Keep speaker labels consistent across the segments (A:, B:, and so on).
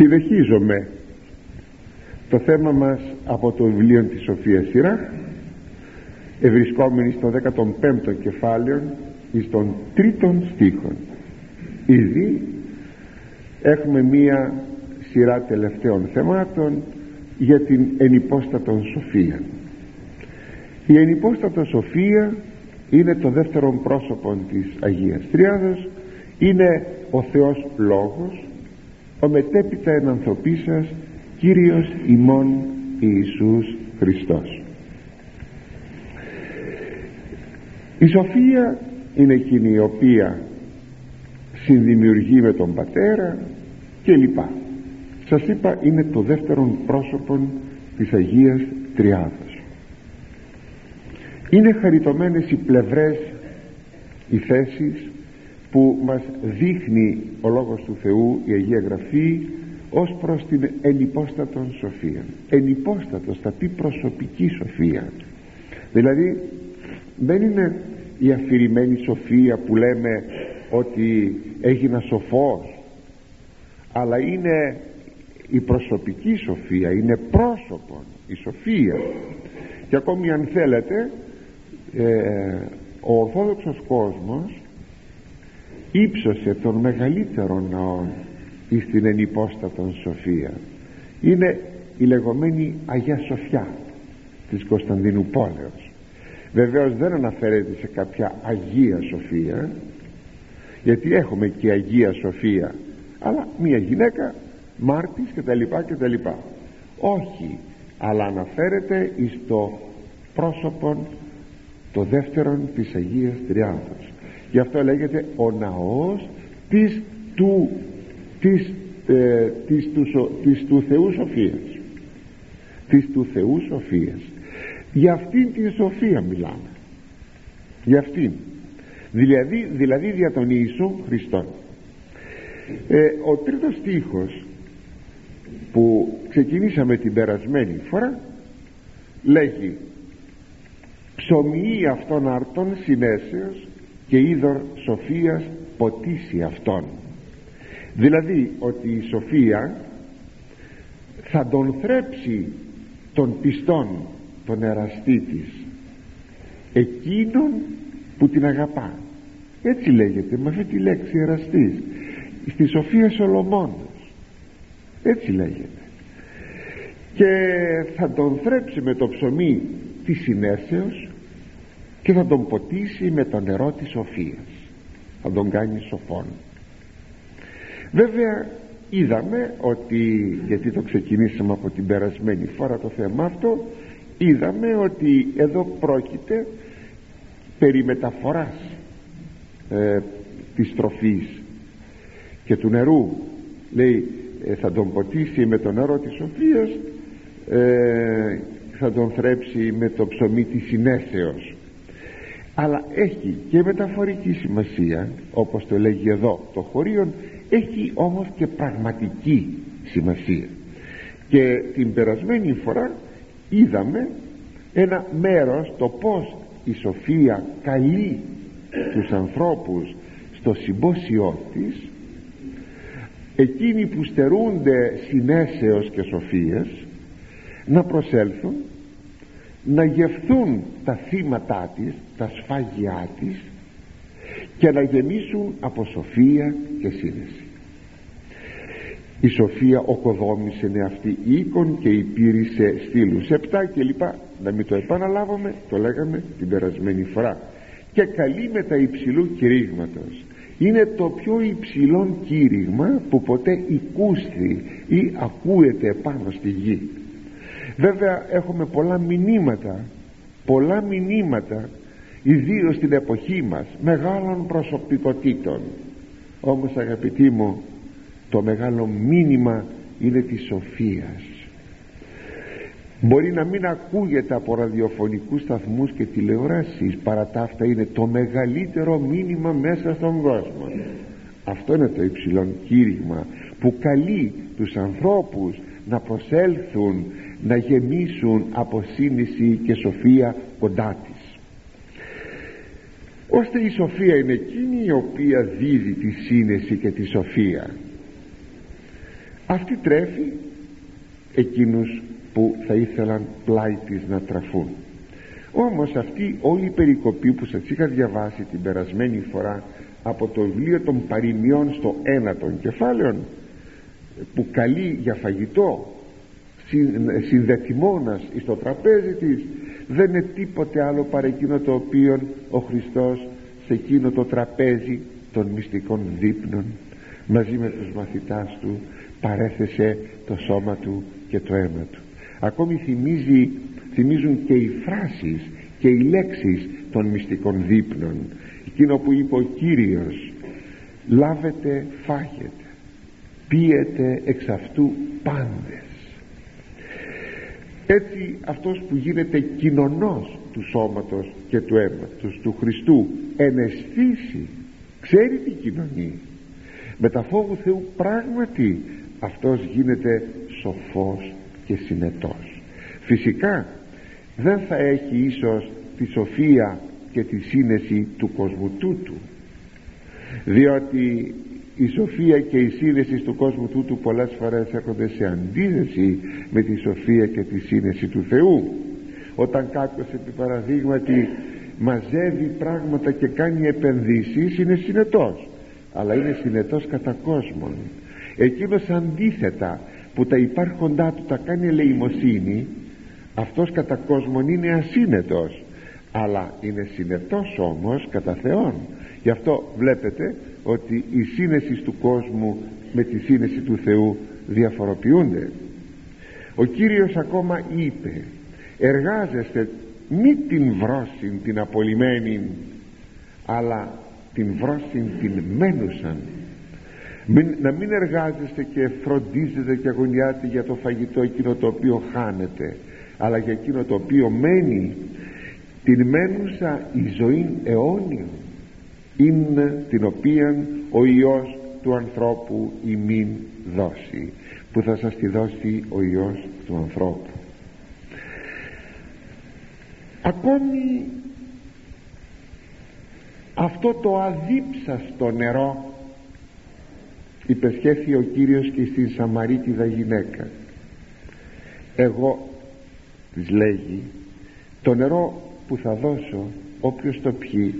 A: συνεχίζομαι. Το θέμα μας από το βιβλίο της Σοφίας Σειρά ευρισκόμενοι στο 15ο κεφάλαιο εις των τρίτων στίχων ήδη έχουμε μία σειρά τελευταίων θεμάτων για την ενυπόστατον σοφία. Η ενυπόστατο σοφία είναι το δεύτερο πρόσωπο της Αγίας Τριάδος είναι ο Θεός Λόγος ο μετέπειτα ενανθρωπίσας Κύριος ημών Ιησούς Χριστός. Η σοφία είναι εκείνη η οποία συνδημιουργεί με τον πατέρα και λοιπά. Σας είπα είναι το δεύτερο πρόσωπο της Αγίας Τριάδος. Είναι χαριτωμένες οι πλευρές οι θέσεις που μας δείχνει ο Λόγος του Θεού η Αγία Γραφή ως προς την ενυπόστατον σοφία. Ενυπόστατος θα πει προσωπική σοφία. Δηλαδή δεν είναι η αφηρημένη σοφία που λέμε ότι έγινα σοφός αλλά είναι η προσωπική σοφία είναι πρόσωπο η σοφία. Και ακόμη αν θέλετε ε, ο Ορθόδοξος κόσμος ύψωσε τον μεγαλύτερο ναό εις την ενυπόστατον σοφία. Είναι η λεγόμενη Αγία Σοφιά της Κωνσταντίνου Πόλεως. Βεβαίως δεν αναφέρεται σε κάποια Αγία Σοφία γιατί έχουμε και Αγία Σοφία αλλά μια γυναίκα μάρτης και τα λοιπά και τα λοιπά. Όχι αλλά αναφέρεται εις το πρόσωπο το δεύτερον της Αγίας Τριάδος γι' αυτό λέγεται ο ναός της του της, ε, της, του, της του Θεού Σοφίας. Της του Θεού Σοφίας. Για αυτήν την σοφία μιλάμε. Για αυτήν. Δηλαδή, δηλαδή δια τον Ιησού Χριστόν. Ε, ο τρίτος στίχος που ξεκινήσαμε την περασμένη φορά λέγει ψωμιεί αυτόν αρτών συνέσεως και είδωρ σοφίας ποτίσει αυτόν. Δηλαδή ότι η σοφία θα τον θρέψει τον πιστόν τον εραστή της εκείνον που την αγαπά. Έτσι λέγεται με αυτή τη λέξη εραστής στη Σοφία Σολομώνος. Έτσι λέγεται. Και θα τον θρέψει με το ψωμί της συνέσεως και θα τον ποτίσει με το νερό της σοφίας. Θα τον κάνει σοφόν. Βέβαια είδαμε ότι γιατί το ξεκινήσαμε από την περασμένη φορά το θέμα αυτό είδαμε ότι εδώ πρόκειται περί μεταφοράς ε, της τροφής και του νερού. Λέει ε, θα τον ποτίσει με το νερό της σοφίας ε, θα τον θρέψει με το ψωμί της συνέσεως αλλά έχει και μεταφορική σημασία όπως το λέγει εδώ το χωρίον έχει όμως και πραγματική σημασία. Και την περασμένη φορά είδαμε ένα μέρος το πως η σοφία καλεί τους ανθρώπους στο συμπόσιό της εκείνοι που στερούνται συνέσεως και σοφίας να προσέλθουν να γευθούν τα θύματά της τα σφάγιά της και να γεμίσουν από σοφία και σύνεση. Η σοφία οκοδόμησε αυτή οίκον και υπήρησε στήλους επτά και λοιπά. Να μην το επαναλάβουμε το λέγαμε την περασμένη φορά. Και καλεί με τα υψηλού κηρύγματος. Είναι το πιο υψηλό κήρυγμα που ποτέ οικούσθη ή ακούεται πάνω στη γη βέβαια έχουμε πολλά μηνύματα πολλά μηνύματα ιδίως στην εποχή μας μεγάλων προσωπικότητων. Όμως αγαπητοί μου το μεγάλο μήνυμα είναι της σοφίας. Μπορεί να μην ακούγεται από ραδιοφωνικούς σταθμούς και τηλεοράσεις παρά τα αυτά είναι το μεγαλύτερο μήνυμα μέσα στον κόσμο. Αυτό είναι το υψηλό κήρυγμα που καλεί τους ανθρώπους να προσέλθουν να γεμίσουν από σύνεση και σοφία κοντά της. Ώστε η σοφία είναι εκείνη η οποία δίδει τη σύνεση και τη σοφία. Αυτή τρέφει εκείνους που θα ήθελαν πλάι της να τραφούν. Όμως αυτή όλη η περικοπή που σας είχα διαβάσει την περασμένη φορά από το βιβλίο των παροιμιών στο ένατον κεφάλαιον που καλεί για φαγητό συνδεθιμόνας στο τραπέζι της δεν είναι τίποτε άλλο παρά εκείνο το οποίο ο Χριστός σε εκείνο το τραπέζι των μυστικών δείπνων μαζί με τους μαθητάς του παρέθεσε το σώμα του και το αίμα του. Ακόμη θυμίζει, θυμίζουν και οι φράσεις και οι λέξεις των μυστικών δείπνων. Εκείνο που είπε ο Κύριος λάβετε φάγετε πίετε εξ αυτού πάντες έτσι αυτός που γίνεται κοινωνός του σώματος και του αίματος του Χριστού εναισθήσει ξέρει τι κοινωνεί με τα φόβου Θεού πράγματι αυτός γίνεται σοφός και συνετός. Φυσικά δεν θα έχει ίσως τη σοφία και τη σύνεση του κόσμου τούτου διότι η σοφία και η σύνεση του κόσμου τούτου πολλές φορές έρχονται σε αντίθεση με τη σοφία και τη σύνεση του Θεού. Όταν κάποιος επί παραδείγματι μαζεύει πράγματα και κάνει επενδύσεις είναι συνετός. Αλλά είναι συνετός κατά κόσμον. Εκείνος αντίθετα που τα υπάρχοντά του τα κάνει ελεημοσύνη αυτός κατά κόσμον είναι ασύνετος. Αλλά είναι συνετός όμως κατά Θεόν. Γι' αυτό βλέπετε ότι η σύνεσης του κόσμου με τη σύνεση του Θεού διαφοροποιούνται. Ο Κύριος ακόμα είπε εργάζεστε μη την βρόσιν την απολυμένη αλλά την βρόσιν την μένουσαν. Μην, να μην εργάζεστε και φροντίζετε και αγωνιάτε για το φαγητό εκείνο το οποίο χάνετε αλλά για εκείνο το οποίο μένει. Την μένουσα η ζωή αιώνια είναι την οποία ο Υιός του ανθρώπου ημίν δώσει που θα σας τη δώσει ο Υιός του ανθρώπου. Ακόμη αυτό το αδίψαστο νερό υπεσχέθη ο Κύριος και στην Σαμαρίτιδα γυναίκα. Εγώ της λέγει το νερό που θα δώσω όποιος το πιει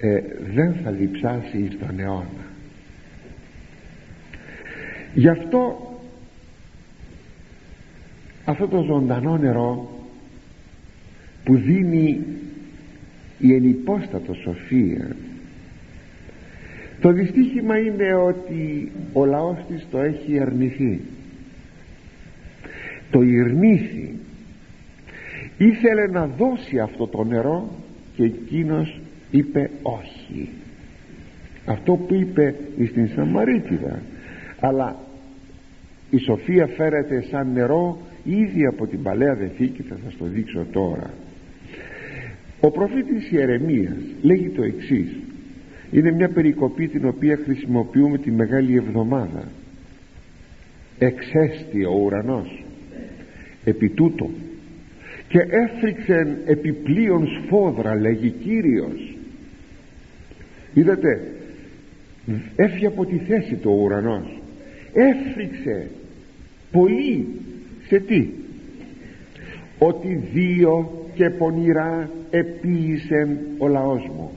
A: ε, δεν θα διψάσει στον αιώνα. Γι' αυτό αυτό το ζωντανό νερό που δίνει η ενυπόστατο σοφία το δυστύχημα είναι ότι ο λαός της το έχει αρνηθεί. Το ειρνήθη ήθελε να δώσει αυτό το νερό και εκείνος είπε όχι αυτό που είπε στην Σαμαρίτιδα. Αλλά η σοφία φέρεται σαν νερό ήδη από την Παλαιά Δεθήκη θα σας το δείξω τώρα. Ο προφήτης Ιερεμίας λέγει το εξής. Είναι μια περικοπή την οποία χρησιμοποιούμε τη Μεγάλη Εβδομάδα. Εξέστη ο ουρανός επί τούτο και έφρυξεν επιπλέον σφόδρα λέγει Κύριος είδατε; Έφυγε από τη θέση του ο ουρανός. Έφρυξε πολύ. Σε τι; Ότι δύο και πονηρά επίησεν ο λαός μου.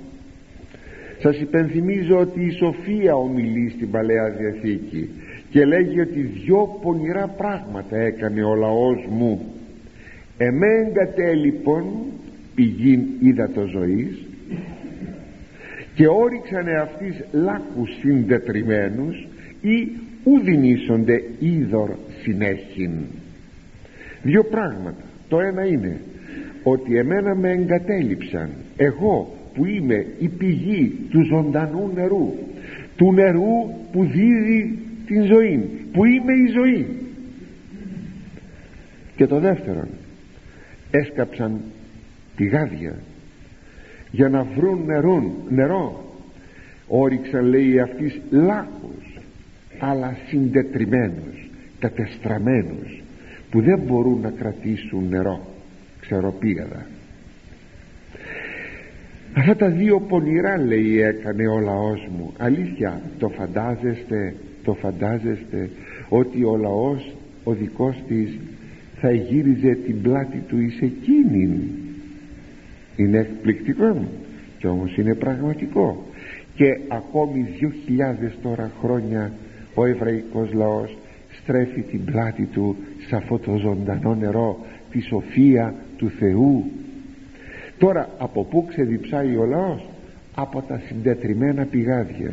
A: Σας υπενθυμίζω ότι η Σοφία ομιλεί στην Παλαιά Διαθήκη και λέγει ότι δυο πονηρά πράγματα έκανε ο λαός μου. Εμένγατε λοιπόν πηγήν ύδατος ζωής και όριξαν αυτής λάκους συντετριμένους ή ουδινήσονται είδωρ συνέχιν δύο πράγματα. Το ένα είναι ότι εμένα με εγκατέλειψαν. Εγώ που είμαι η πηγή του ζωντανού νερού του νερού που δίδει την ζωή που είμαι η ζωή. Και το δεύτερο έσκαψαν τη γάδια για να βρουν νερό, νερό. Όριξαν λέει αυτής λάκους αλλά συντετριμένους κατεστραμμένους που δεν μπορούν να κρατήσουν νερό. Ξεροπήγαδα αυτά τα δύο πονηρά λέει έκανε ο λαός μου. Αλήθεια το φαντάζεστε το φαντάζεστε ότι ο λαός ο δικός της θα γύριζε την πλάτη του εις εκείνην; Είναι εκπληκτικό και όμως είναι πραγματικό. Και ακόμη δύο χιλιάδες τώρα χρόνια ο εβραϊκός λαός στρέφει την πλάτη του σε αυτό το ζωντανό νερό της σοφία του Θεού. Τώρα από πού ξεδιψάει ο λαός; Από τα συντετριμμένα πηγάδια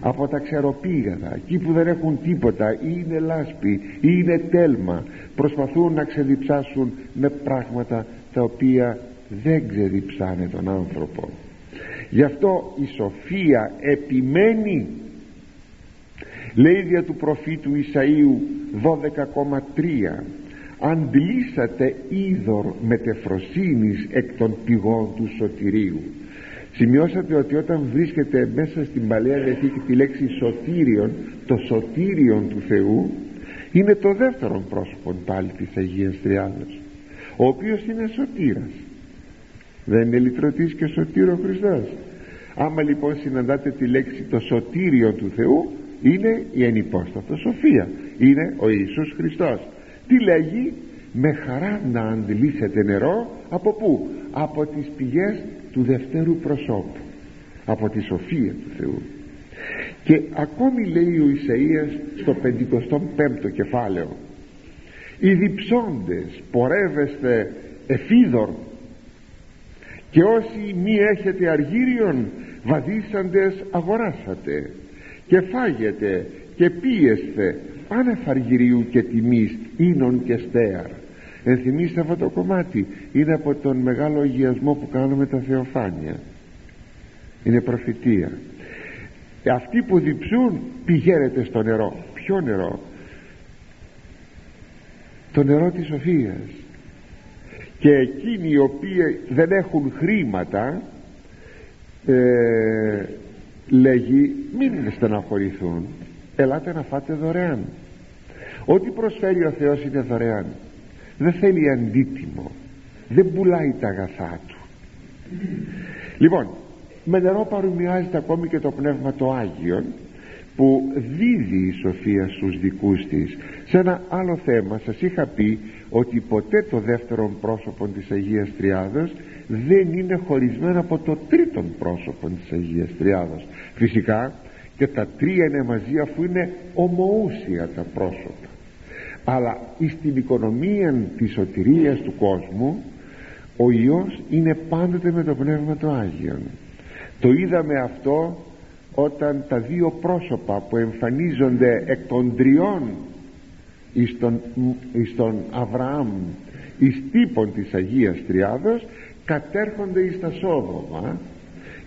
A: από τα ξεροπήγαδα εκεί που δεν έχουν τίποτα ή είναι λάσπη ή είναι τέλμα προσπαθούν να ξεδιψάσουν με πράγματα τα οποία δεν ξεδιψάνε τον άνθρωπο. Γι' αυτό η σοφία επιμένει. Λέει δια του προφήτου Ισαΐου 12,3 αντλήσατε είδωρ μετεφροσύνης εκ των πηγών του σωτηρίου. Σημειώσατε ότι όταν βρίσκεται μέσα στην Παλαιά Διαθήκη τη λέξη σωτήριον το σωτήριον του Θεού είναι το δεύτερο πρόσωπο πάλι της Αγίας Τριάδας ο οποίος είναι σωτήρας δεν είναι λυτρωτής και σωτήρο Χριστός. Άμα λοιπόν συναντάτε τη λέξη το σωτήριο του Θεού είναι η ενυπόστατο σοφία. Είναι ο Ιησούς Χριστός. Τι λέγει; Με χαρά να αντιλήσετε νερό από πού; Από τις πηγές του δευτέρου προσώπου από τη σοφία του Θεού και ακόμη λέει ο Ισαΐας στο 55ο κεφάλαιο οι διψώντες πορεύεστε εφίδωρ και όσοι μη έχετε αργύριον βαδίσαντες αγοράσατε. Και φάγετε και πίεστε άνευ αργυρίου και τιμής ίνων και στέαρ. Ενθυμίστε αυτό το κομμάτι. Είναι από τον μεγάλο αγιασμό που κάνουμε τα θεοφάνεια. Είναι προφητεία. Αυτοί που διψούν πηγαίνετε στο νερό. Ποιο νερό; Το νερό της σοφίας και εκείνοι οι οποίοι δεν έχουν χρήματα ε, λέγει μην στεναχωρηθούν. Ελάτε να φάτε δωρεάν. Ό,τι προσφέρει ο Θεός είναι δωρεάν. Δεν θέλει αντίτιμο. Δεν πουλάει τα αγαθά του λοιπόν με νερό παρομοιάζεται ακόμη και το Πνεύμα το Άγιον που δίδει η σοφία στους δικούς της. Σε ένα άλλο θέμα σας είχα πει ότι ποτέ το δεύτερο πρόσωπο της Αγίας Τριάδος δεν είναι χωρισμένο από το τρίτο πρόσωπο της Αγίας Τριάδος φυσικά και τα τρία είναι μαζί αφού είναι ομοούσια τα πρόσωπα. Αλλά στην οικονομία της σωτηρίας του κόσμου ο Υιός είναι πάντοτε με το Πνεύμα το Άγιον. Το είδαμε αυτό όταν τα δύο πρόσωπα που εμφανίζονται εκ των τριών εις τον, εις τον Αβραάμ εις τύπων της Αγίας Τριάδος κατέρχονται εις τα Σόδομα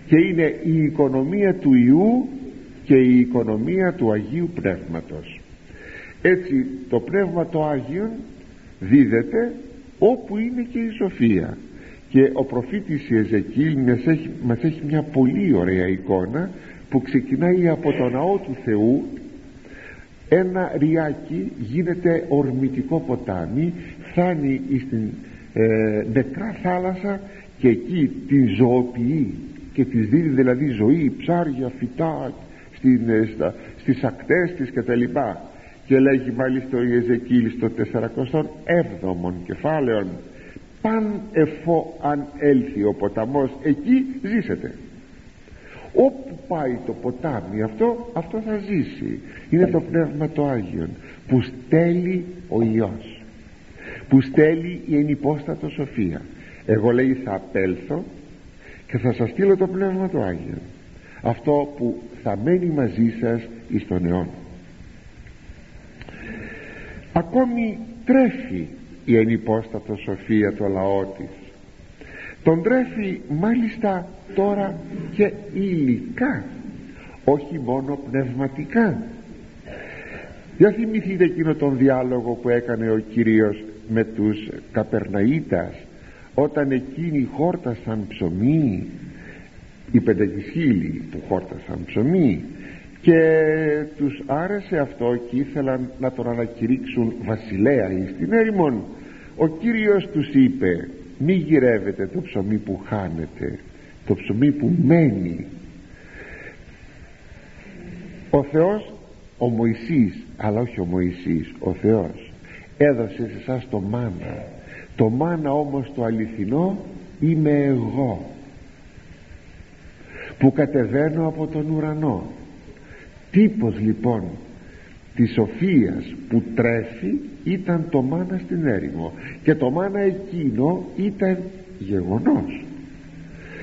A: και είναι η οικονομία του Ιού και η οικονομία του Αγίου Πνεύματος. Έτσι το Πνεύμα το Άγιον δίδεται όπου είναι και η σοφία. Και ο προφήτης Ιεζεκίλ μας έχει, μας έχει μια πολύ ωραία εικόνα που ξεκινάει από το ναό του Θεού ένα ριάκι γίνεται ορμητικό ποτάμι φτάνει στην ε, νεκρά θάλασσα και εκεί την ζωοποιεί και της δίνει δηλαδή ζωή ψάρια, φυτά στην, ε, στα, στις ακτές της και τα λοιπά. Και λέγει μάλιστα ο Ιεζεκίλ στο 47ο κεφάλαιο παν εφό αν έλθει ο ποταμός εκεί ζήσετε όπου πάει το ποτάμι αυτό αυτό θα ζήσει. Είναι το Πνεύμα το Άγιον που στέλνει ο Υιός. Που στέλνει η ενυπόστατο σοφία. Εγώ λέει θα απέλθω και θα σας στείλω το Πνεύμα το Άγιον. Αυτό που θα μένει μαζί σας εις τον αιώνα. Ακόμη τρέφει η ενυπόστατο σοφία το λαό της τον τρέφει μάλιστα τώρα και υλικά όχι μόνο πνευματικά. Για θυμηθείτε εκείνο τον διάλογο που έκανε ο Κύριος με τους Καπερναΐτας όταν εκείνοι χόρτασαν ψωμί οι πεντακισχύλοι του χόρτασαν ψωμί και τους άρεσε αυτό και ήθελαν να τον ανακηρύξουν βασιλέα εις την έρημον. Ο Κύριος τους είπε μη γυρεύετε το ψωμί που χάνετε το ψωμί που μένει. Ο Θεός ο Μωυσής αλλά όχι ο Μωυσής ο Θεός έδωσε σε εσάς το μάνα. Το μάνα όμως το αληθινό είμαι εγώ που κατεβαίνω από τον ουρανό. Τύπος λοιπόν της σοφίας που τρέφει ήταν το μάνα στην έρημο και το μάνα εκείνο ήταν γεγονός.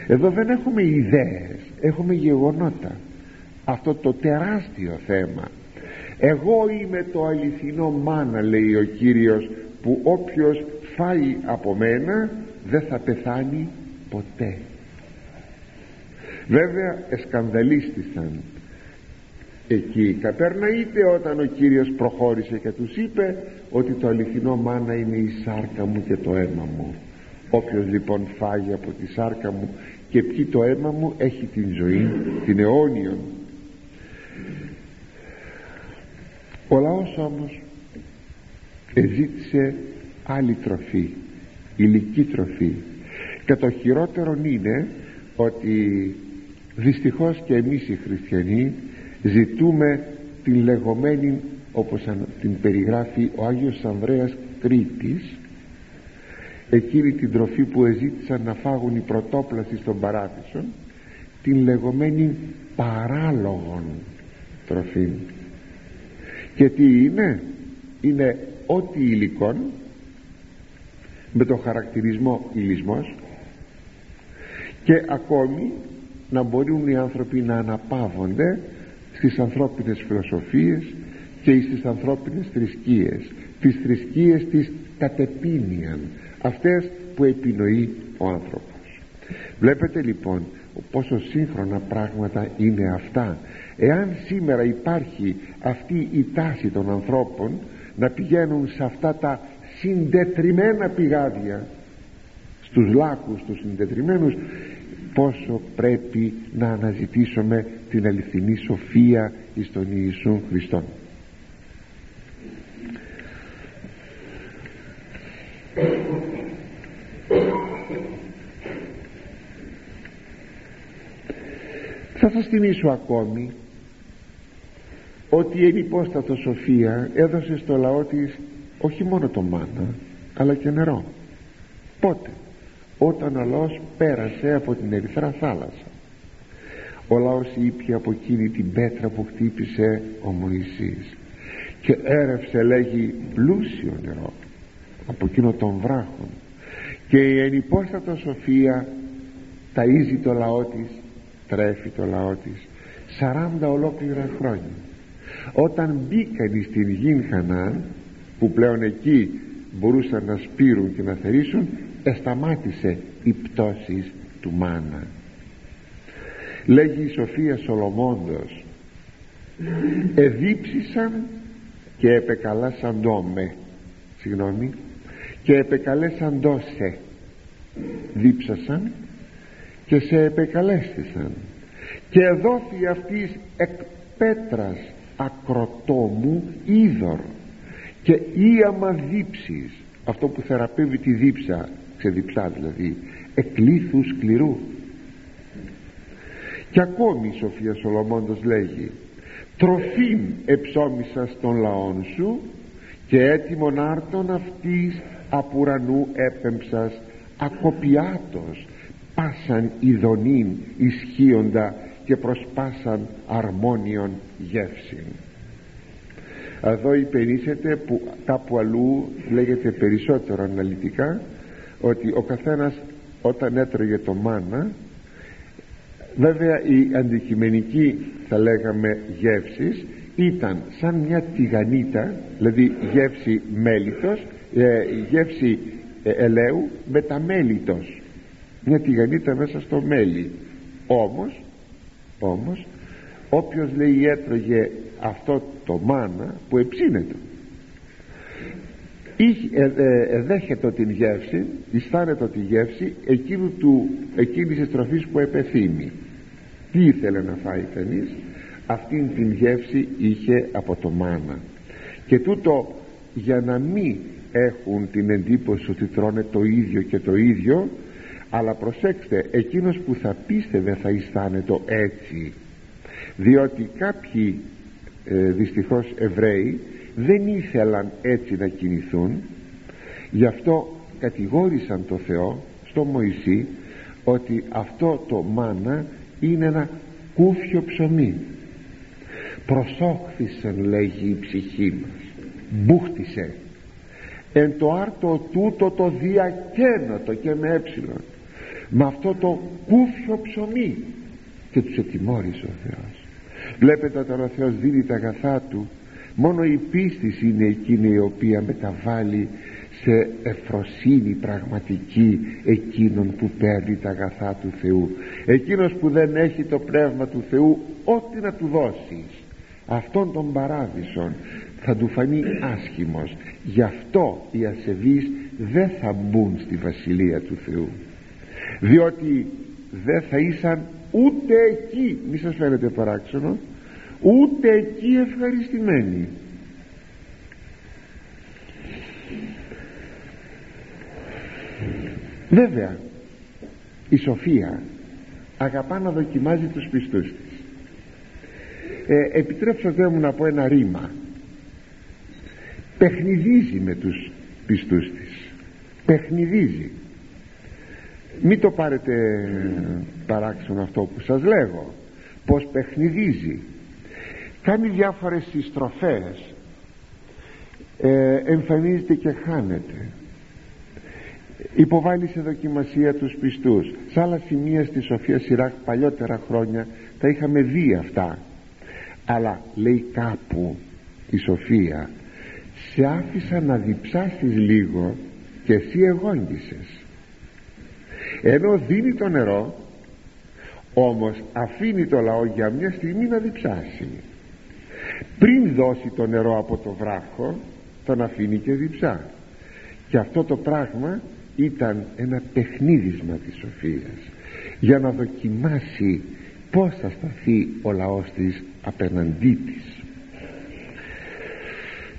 A: Εδώ δεν έχουμε ιδέες έχουμε γεγονότα. Αυτό το τεράστιο θέμα. Εγώ είμαι το αληθινό μάνα λέει ο Κύριος που όποιος φάει από μένα δεν θα πεθάνει ποτέ. Βέβαια εσκανδαλίστησαν εκεί οι Καπερναΐτε όταν ο Κύριος προχώρησε και τους είπε ότι το αληθινό μάνα είναι η σάρκα μου και το αίμα μου. Όποιος λοιπόν φάγει από τη σάρκα μου και πιει το αίμα μου έχει την ζωή την αιώνιον. Ο λαός όμως εζήτησε άλλη τροφή ηλική τροφή. Και το χειρότερο είναι ότι δυστυχώς και εμείς οι χριστιανοί ζητούμε την λεγόμενη όπως την περιγράφει ο Άγιος Ανδρέας Κρήτης εκείνη την τροφή που εζήτησαν να φάγουν οι πρωτόπλαστοι στον παράδεισο την λεγόμενη παράλογον τροφή. Και τι είναι; Είναι ό,τι υλικών με το χαρακτηρισμό υλισμός και ακόμη να μπορούν οι άνθρωποι να αναπαύονται στις ανθρώπινες φιλοσοφίες και στις ανθρώπινες θρησκείες. Τις θρησκείες της κατεπίνιαν αυτές που επινοεί ο άνθρωπος. Βλέπετε λοιπόν πόσο σύγχρονα πράγματα είναι αυτά. Εάν σήμερα υπάρχει αυτή η τάση των ανθρώπων να πηγαίνουν σε αυτά τα συντετριμένα πηγάδια στους λάκους τους συντετριμένους πόσο πρέπει να αναζητήσουμε την αληθινή σοφία εις τον Ιησού Χριστόν. Θα σας θυμίσω ακόμη ότι η ενυπόστατο σοφία έδωσε στο λαό της όχι μόνο το μάνα αλλά και νερό. Πότε; Όταν ο λαός πέρασε από την ερυθρά θάλασσα. Ο λαός ήπια από εκείνη την πέτρα που χτύπησε ο Μωυσής και έρευσε λέγει πλούσιο νερό από εκείνο των βράχων και η ενυπόστατο σοφία ταΐζει το λαό της τρέφει το λαό της 40 ολόκληρα χρόνια. Όταν μπήκαν στην γη Χανάν που πλέον εκεί μπορούσαν να σπείρουν και να θερήσουν εσταμάτησε η πτώση του μάνα. Λέγει η Σοφία Σολομώντος εδίψησαν και επεκαλάσαν με συγγνώμη. Και επεκαλέσαν σε δίψασαν και σε επεκαλέστησαν και δόθη αυτής εκ πέτρας ακροτόμου είδωρ και ίαμα δίψης αυτό που θεραπεύει τη δίψα ξεδιψά δηλαδή εκλήθου σκληρού. Και ακόμη η Σοφία Σολομώντος λέγει τροφήν εψώμισα στον λαόν σου και έτοιμον άρτον αυτής απ' ουρανού έπεμψας ακοπιάτος πάσαν ειδονήν ισχύοντα και προσπάσαν αρμόνιον γεύσιν εδώ υπενήσεται που κάπου αλλού λέγεται περισσότερο αναλυτικά ότι ο καθένας όταν έτρωγε το μάνα βέβαια η αντικειμενική θα λέγαμε γεύση ήταν σαν μια τηγανίτα δηλαδή γεύση μέλιτος ε, γεύση ε, ελαίου μεταμέλιτος μια τηγανίτα μέσα στο μέλι. Όμως όμως όποιος λέει έτρωγε αυτό το μάνα που εψύνεται εδέχεται ε, την γεύση αισθάνεται τη γεύση εκείνου του, εκείνης της τροφής που επεθύμει. Τι ήθελε να φάει κανείς; Αυτήν την γεύση είχε από το μάνα. Και τούτο για να μην έχουν την εντύπωση ότι τρώνε το ίδιο και το ίδιο αλλά προσέξτε εκείνος που θα πίστευε θα αισθάνεται έτσι. Διότι κάποιοι ε, δυστυχώς Εβραίοι δεν ήθελαν έτσι να κινηθούν. Γι' αυτό κατηγόρησαν το Θεό στο Μωυσή ότι αυτό το μάνα είναι ένα κούφιο ψωμί. Προσόχθησαν λέγει η ψυχή μας. Μπούχτισε εν το άρτο τούτο το διακένατο και με έψιλον. Με αυτό το κούφιο ψωμί και τους ετοιμόρησε ο Θεός. Βλέπετε όταν ο Θεός δίνει τα αγαθά του μόνο η πίστη είναι εκείνη η οποία μεταβάλλει σε εφροσύνη πραγματική εκείνον που παίρνει τα αγαθά του Θεού. Εκείνος που δεν έχει το πνεύμα του Θεού ό,τι να του δώσεις αυτόν τον παράδεισον θα του φανεί άσχημος. Γι' αυτό οι ασεβείς δεν θα μπουν στη Βασιλεία του Θεού. Διότι δεν θα ήσαν ούτε εκεί. Μη σας φαίνεται παράξενο; Ούτε εκεί ευχαριστημένοι. Βέβαια η Σοφία αγαπά να δοκιμάζει τους πιστούς της. Ε, επιτρέψατε μου να πω ένα ρήμα. Παιχνιδίζει με τους πιστούς της. Παιχνιδίζει. Μην το πάρετε παράξενο αυτό που σας λέγω. Πως παιχνιδίζει κάνει διάφορες συστροφές. Ε, εμφανίζεται και χάνεται. Υποβάλλει σε δοκιμασία τους πιστούς. Σε άλλα σημεία στη Σοφία Σιράκ παλιότερα χρόνια τα είχαμε δει αυτά. Αλλά λέει κάπου η Σοφία σε άφησα να διψάσεις λίγο και εσύ εγόγγισες ενώ δίνει το νερό όμως αφήνει το λαό για μια στιγμή να διψάσει πριν δώσει το νερό από το βράχο τον αφήνει και διψά. Και αυτό το πράγμα ήταν ένα παιχνίδισμα της Σοφίας για να δοκιμάσει πως θα σταθεί ο λαός της απέναντί της.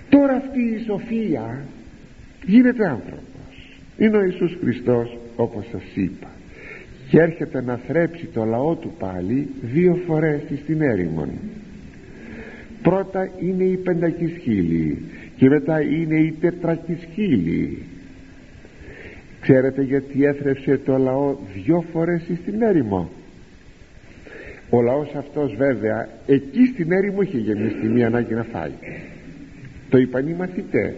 A: Τώρα αυτή η Σοφία γίνεται άνθρωπος. Είναι ο Ιησούς Χριστός όπως σας είπα. Και έρχεται να θρέψει το λαό του πάλι δύο φορές στην έρημον πρώτα είναι η πεντακισχύλη και μετά είναι η τετρακισχύλη. Ξέρετε γιατί έθρεψε το λαό δυο φορές στην έρημο; Ο λαός αυτός βέβαια εκεί στην έρημο είχε γεμίσει μία ανάγκη να φάει. Το είπαν οι μαθητές.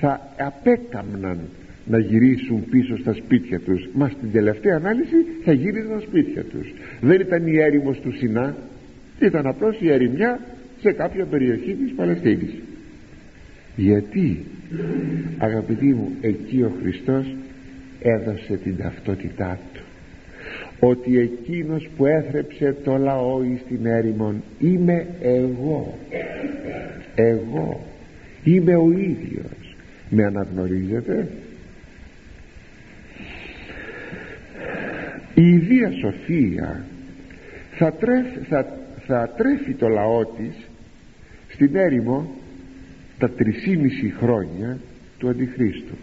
A: Θα απέκαμναν να γυρίσουν πίσω στα σπίτια τους. Μα στην τελευταία ανάλυση θα γύριζαν στα σπίτια τους. Δεν ήταν η έρημος του Σινά ήταν απλώς η ερημιά σε κάποια περιοχή της Παλαιστίνης. Γιατί αγαπητοί μου εκεί ο Χριστός έδωσε την ταυτότητά του. Ότι εκείνος που έθρεψε το λαό εις την έρημον είμαι εγώ. Εγώ είμαι ο ίδιος. Με αναγνωρίζετε; Η ίδια Σοφία θα, θα, θα τρέφει το λαό της στην έρημο τα τρεισήμισι χρόνια του Αντιχρίστου.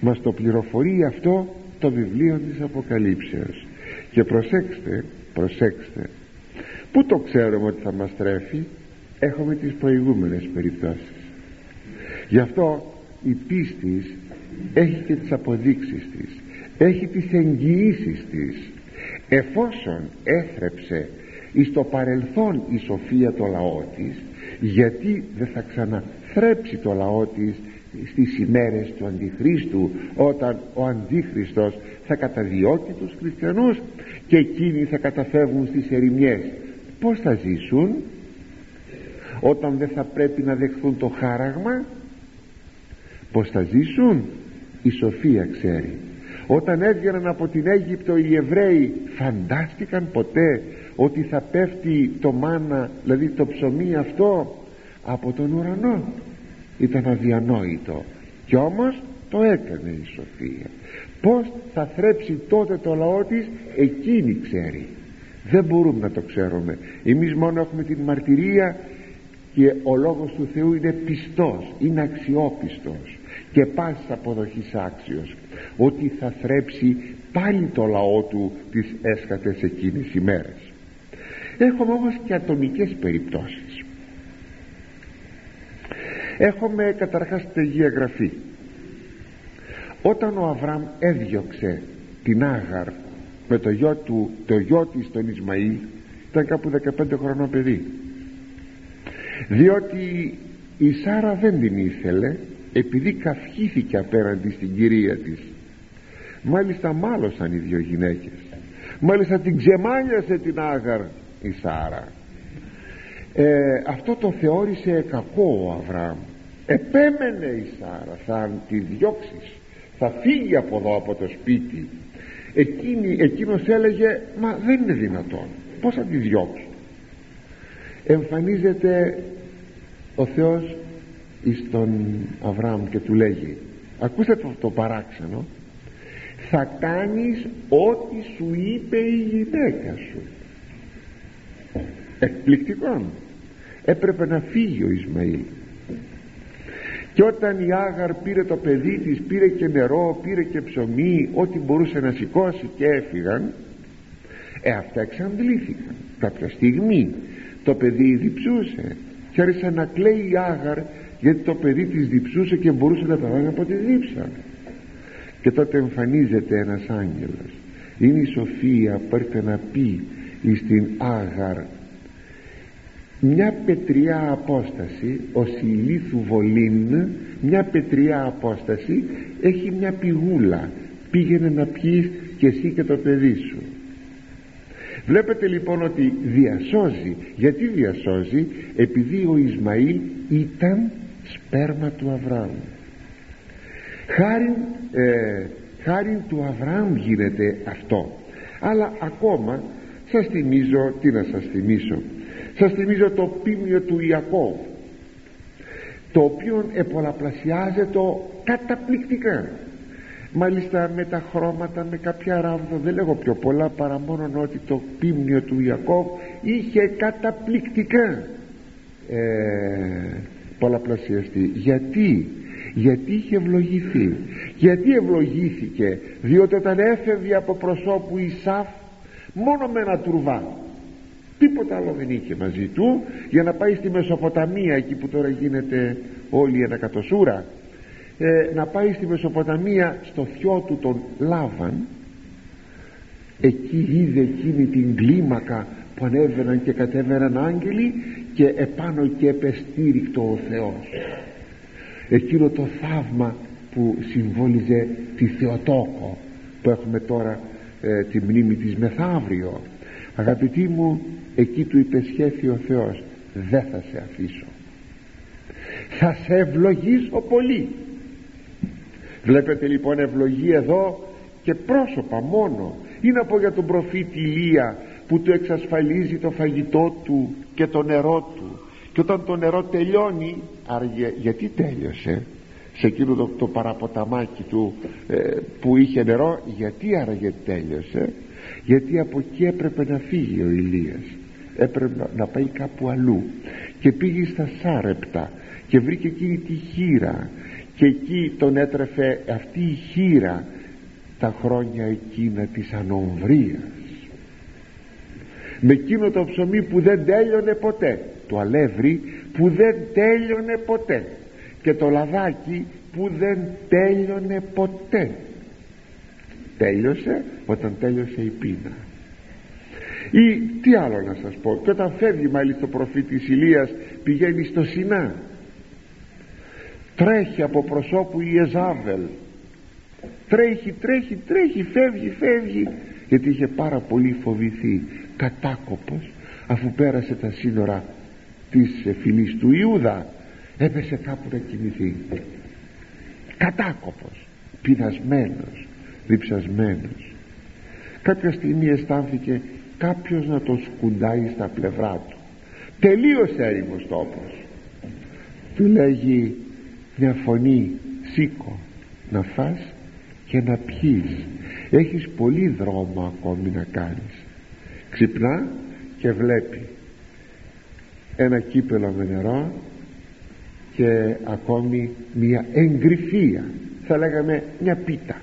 A: Μας το πληροφορεί αυτό το βιβλίο της Αποκαλύψεως. Και προσέξτε προσέξτε πού το ξέρουμε ότι θα μας τρέφει; Έχουμε τις προηγούμενες περιπτώσεις. Γι' αυτό η πίστη έχει και τις αποδείξεις της έχει τις εγγυήσεις της. Εφόσον έθρεψε εις το παρελθόν η σοφία το λαό της γιατί δεν θα ξαναθρέψει το λαό της στις ημέρες του Αντιχρίστου όταν ο Αντίχριστος θα καταδιώκει τους χριστιανούς και εκείνοι θα καταφεύγουν στις ερημιές. Πως θα ζήσουν; Όταν δεν θα πρέπει να δεχθούν το χάραγμα πως θα ζήσουν; Η Σοφία ξέρει. Όταν έβγαιναν από την Αίγυπτο οι Εβραίοι φαντάστηκαν ποτέ ότι θα πέφτει το μάνα δηλαδή το ψωμί αυτό από τον ουρανό. Ήταν αδιανόητο. Κι όμως το έκανε η Σοφία. Πως θα θρέψει τότε το λαό της εκείνη ξέρει. Δεν μπορούμε να το ξέρουμε. Εμείς μόνο έχουμε την μαρτυρία και ο λόγος του Θεού είναι πιστός είναι αξιόπιστος και πάσης αποδοχής άξιος ότι θα θρέψει πάλι το λαό του τις έσχατες εκείνες ημέρες έχουμε όμως και ατομικές περιπτώσεις. Έχουμε καταρχάς την Αγία Γραφή. Όταν ο Αβραάμ έδιωξε την Άγαρ με το γιο, του, το γιο της τον Ισμαήλ ήταν κάπου 15 χρονών παιδί. Διότι η Σάρα δεν την ήθελε επειδή καυχήθηκε απέναντι στην κυρία της. Μάλιστα μάλωσαν οι δύο γυναίκες. Μάλιστα την ξεμάλιασε την Άγαρ η Σάρα. Ε, αυτό το θεώρησε κακό ο Αβραάμ. Επέμενε η Σάρα θα τη διώξεις θα φύγει από εδώ από το σπίτι. Εκείνη, εκείνος έλεγε μα δεν είναι δυνατόν πως θα τη διώξει εμφανίζεται ο Θεός εις τον Αβραάμ και του λέγει ακούστε το, το παράξενο. Θα κάνεις ό,τι σου είπε η γυναίκα σου εκπληκτικό έπρεπε να φύγει ο Ισμαήλ. Και όταν η Άγαρ πήρε το παιδί της πήρε και νερό πήρε και ψωμί ό,τι μπορούσε να σηκώσει και έφυγαν ε αυτά εξαντλήθηκαν. Κάποια στιγμή το παιδί διψούσε και άρχισε να κλαίει η Άγαρ γιατί το παιδί της διψούσε και μπορούσε να περάσει από τη δίψα. Και τότε εμφανίζεται ένας άγγελος. Είναι η Σοφία που έρχεται να πει στην Άγαρ μια πετριά απόσταση ο ηλίθου βολίν μια πετριά απόσταση έχει μια πηγούλα. Πήγαινε να πιείς και εσύ και το παιδί σου. Βλέπετε λοιπόν ότι διασώζει. Γιατί διασώζει; Επειδή ο Ισμαήλ ήταν σπέρμα του Αβραάμ. Χάρη, ε, χάρη του Αβραάμ γίνεται αυτό. Αλλά ακόμα σας θυμίζω τι να σας θυμίσω σας θυμίζω το πίμιο του Ιακώβ το οποίο επολαπλασιάζεται καταπληκτικά. Μάλιστα με τα χρώματα με κάποια ράβδο δεν λέγω πιο πολλά παρά μόνο ότι το πίμνιο του Ιακώβ είχε καταπληκτικά ε, πολλαπλασιαστεί. Γιατί; Γιατί είχε ευλογηθεί. Γιατί ευλογήθηκε; Διότι όταν έφευγε από προσώπου Ισάφ μόνο με ένα τουρβά τίποτα άλλο δεν είχε μαζί του. Για να πάει στη Μεσοποταμία εκεί που τώρα γίνεται όλη η ανακατοσούρα ε, να πάει στη Μεσοποταμία στο θειό του τον Λάβαν. Εκεί είδε εκείνη την κλίμακα που ανέβαιναν και κατέβαιναν άγγελοι και επάνω και επεστήρικτο ο Θεός. Εκείνο το θαύμα που συμβόλιζε τη Θεοτόκο που έχουμε τώρα ε, τη μνήμη της μεθαύριο. Αγαπητοί μου εκεί του υπεσχέθη ο Θεός δεν θα σε αφήσω. Θα σε ευλογήσω πολύ βλέπετε λοιπόν ευλογία εδώ και πρόσωπα μόνο. Ή να πω για τον προφήτη Ηλία που του εξασφαλίζει το φαγητό του και το νερό του. Και όταν το νερό τελειώνει άργε γιατί τέλειωσε σε εκείνο το, το παραποταμάκι του ε, που είχε νερό γιατί άραγε τέλειωσε γιατί από εκεί έπρεπε να φύγει ο Ηλίας έπρεπε να πάει κάπου αλλού. Και πήγε στα Σάρεπτα και βρήκε εκείνη τη χείρα. Και εκεί τον έτρεφε αυτή η χείρα τα χρόνια εκείνα της ανομβρίας. Με εκείνο το ψωμί που δεν τέλειωνε ποτέ. Το αλεύρι που δεν τέλειωνε ποτέ. Και το λαδάκι που δεν τέλειωνε ποτέ. Τέλειωσε όταν τέλειωσε η πείνα ή τι άλλο να σας πω. Και όταν φεύγει μάλιστα ο προφήτης Ηλίας πηγαίνει στο Σινά. Τρέχει από προσώπου η Εζάβελ. Τρέχει τρέχει τρέχει φεύγει φεύγει. Γιατί είχε πάρα πολύ φοβηθεί κατάκοπος αφού πέρασε τα σύνορα της φυλής του Ιούδα έπεσε κάπου να κοιμηθεί. Κατάκοπος πεινασμένος διψασμένος. Κάποια στιγμή αισθάνθηκε κάποιος να τον σκουντάει στα πλευρά του. Τελείως έρημος τόπος του λέγει μια φωνή σήκω να φας και να πιείς. Έχεις πολύ δρόμο ακόμη να κάνεις ξυπνά και βλέπει ένα κύπελο με νερό και ακόμη μια εγκριφία θα λέγαμε μια πίτα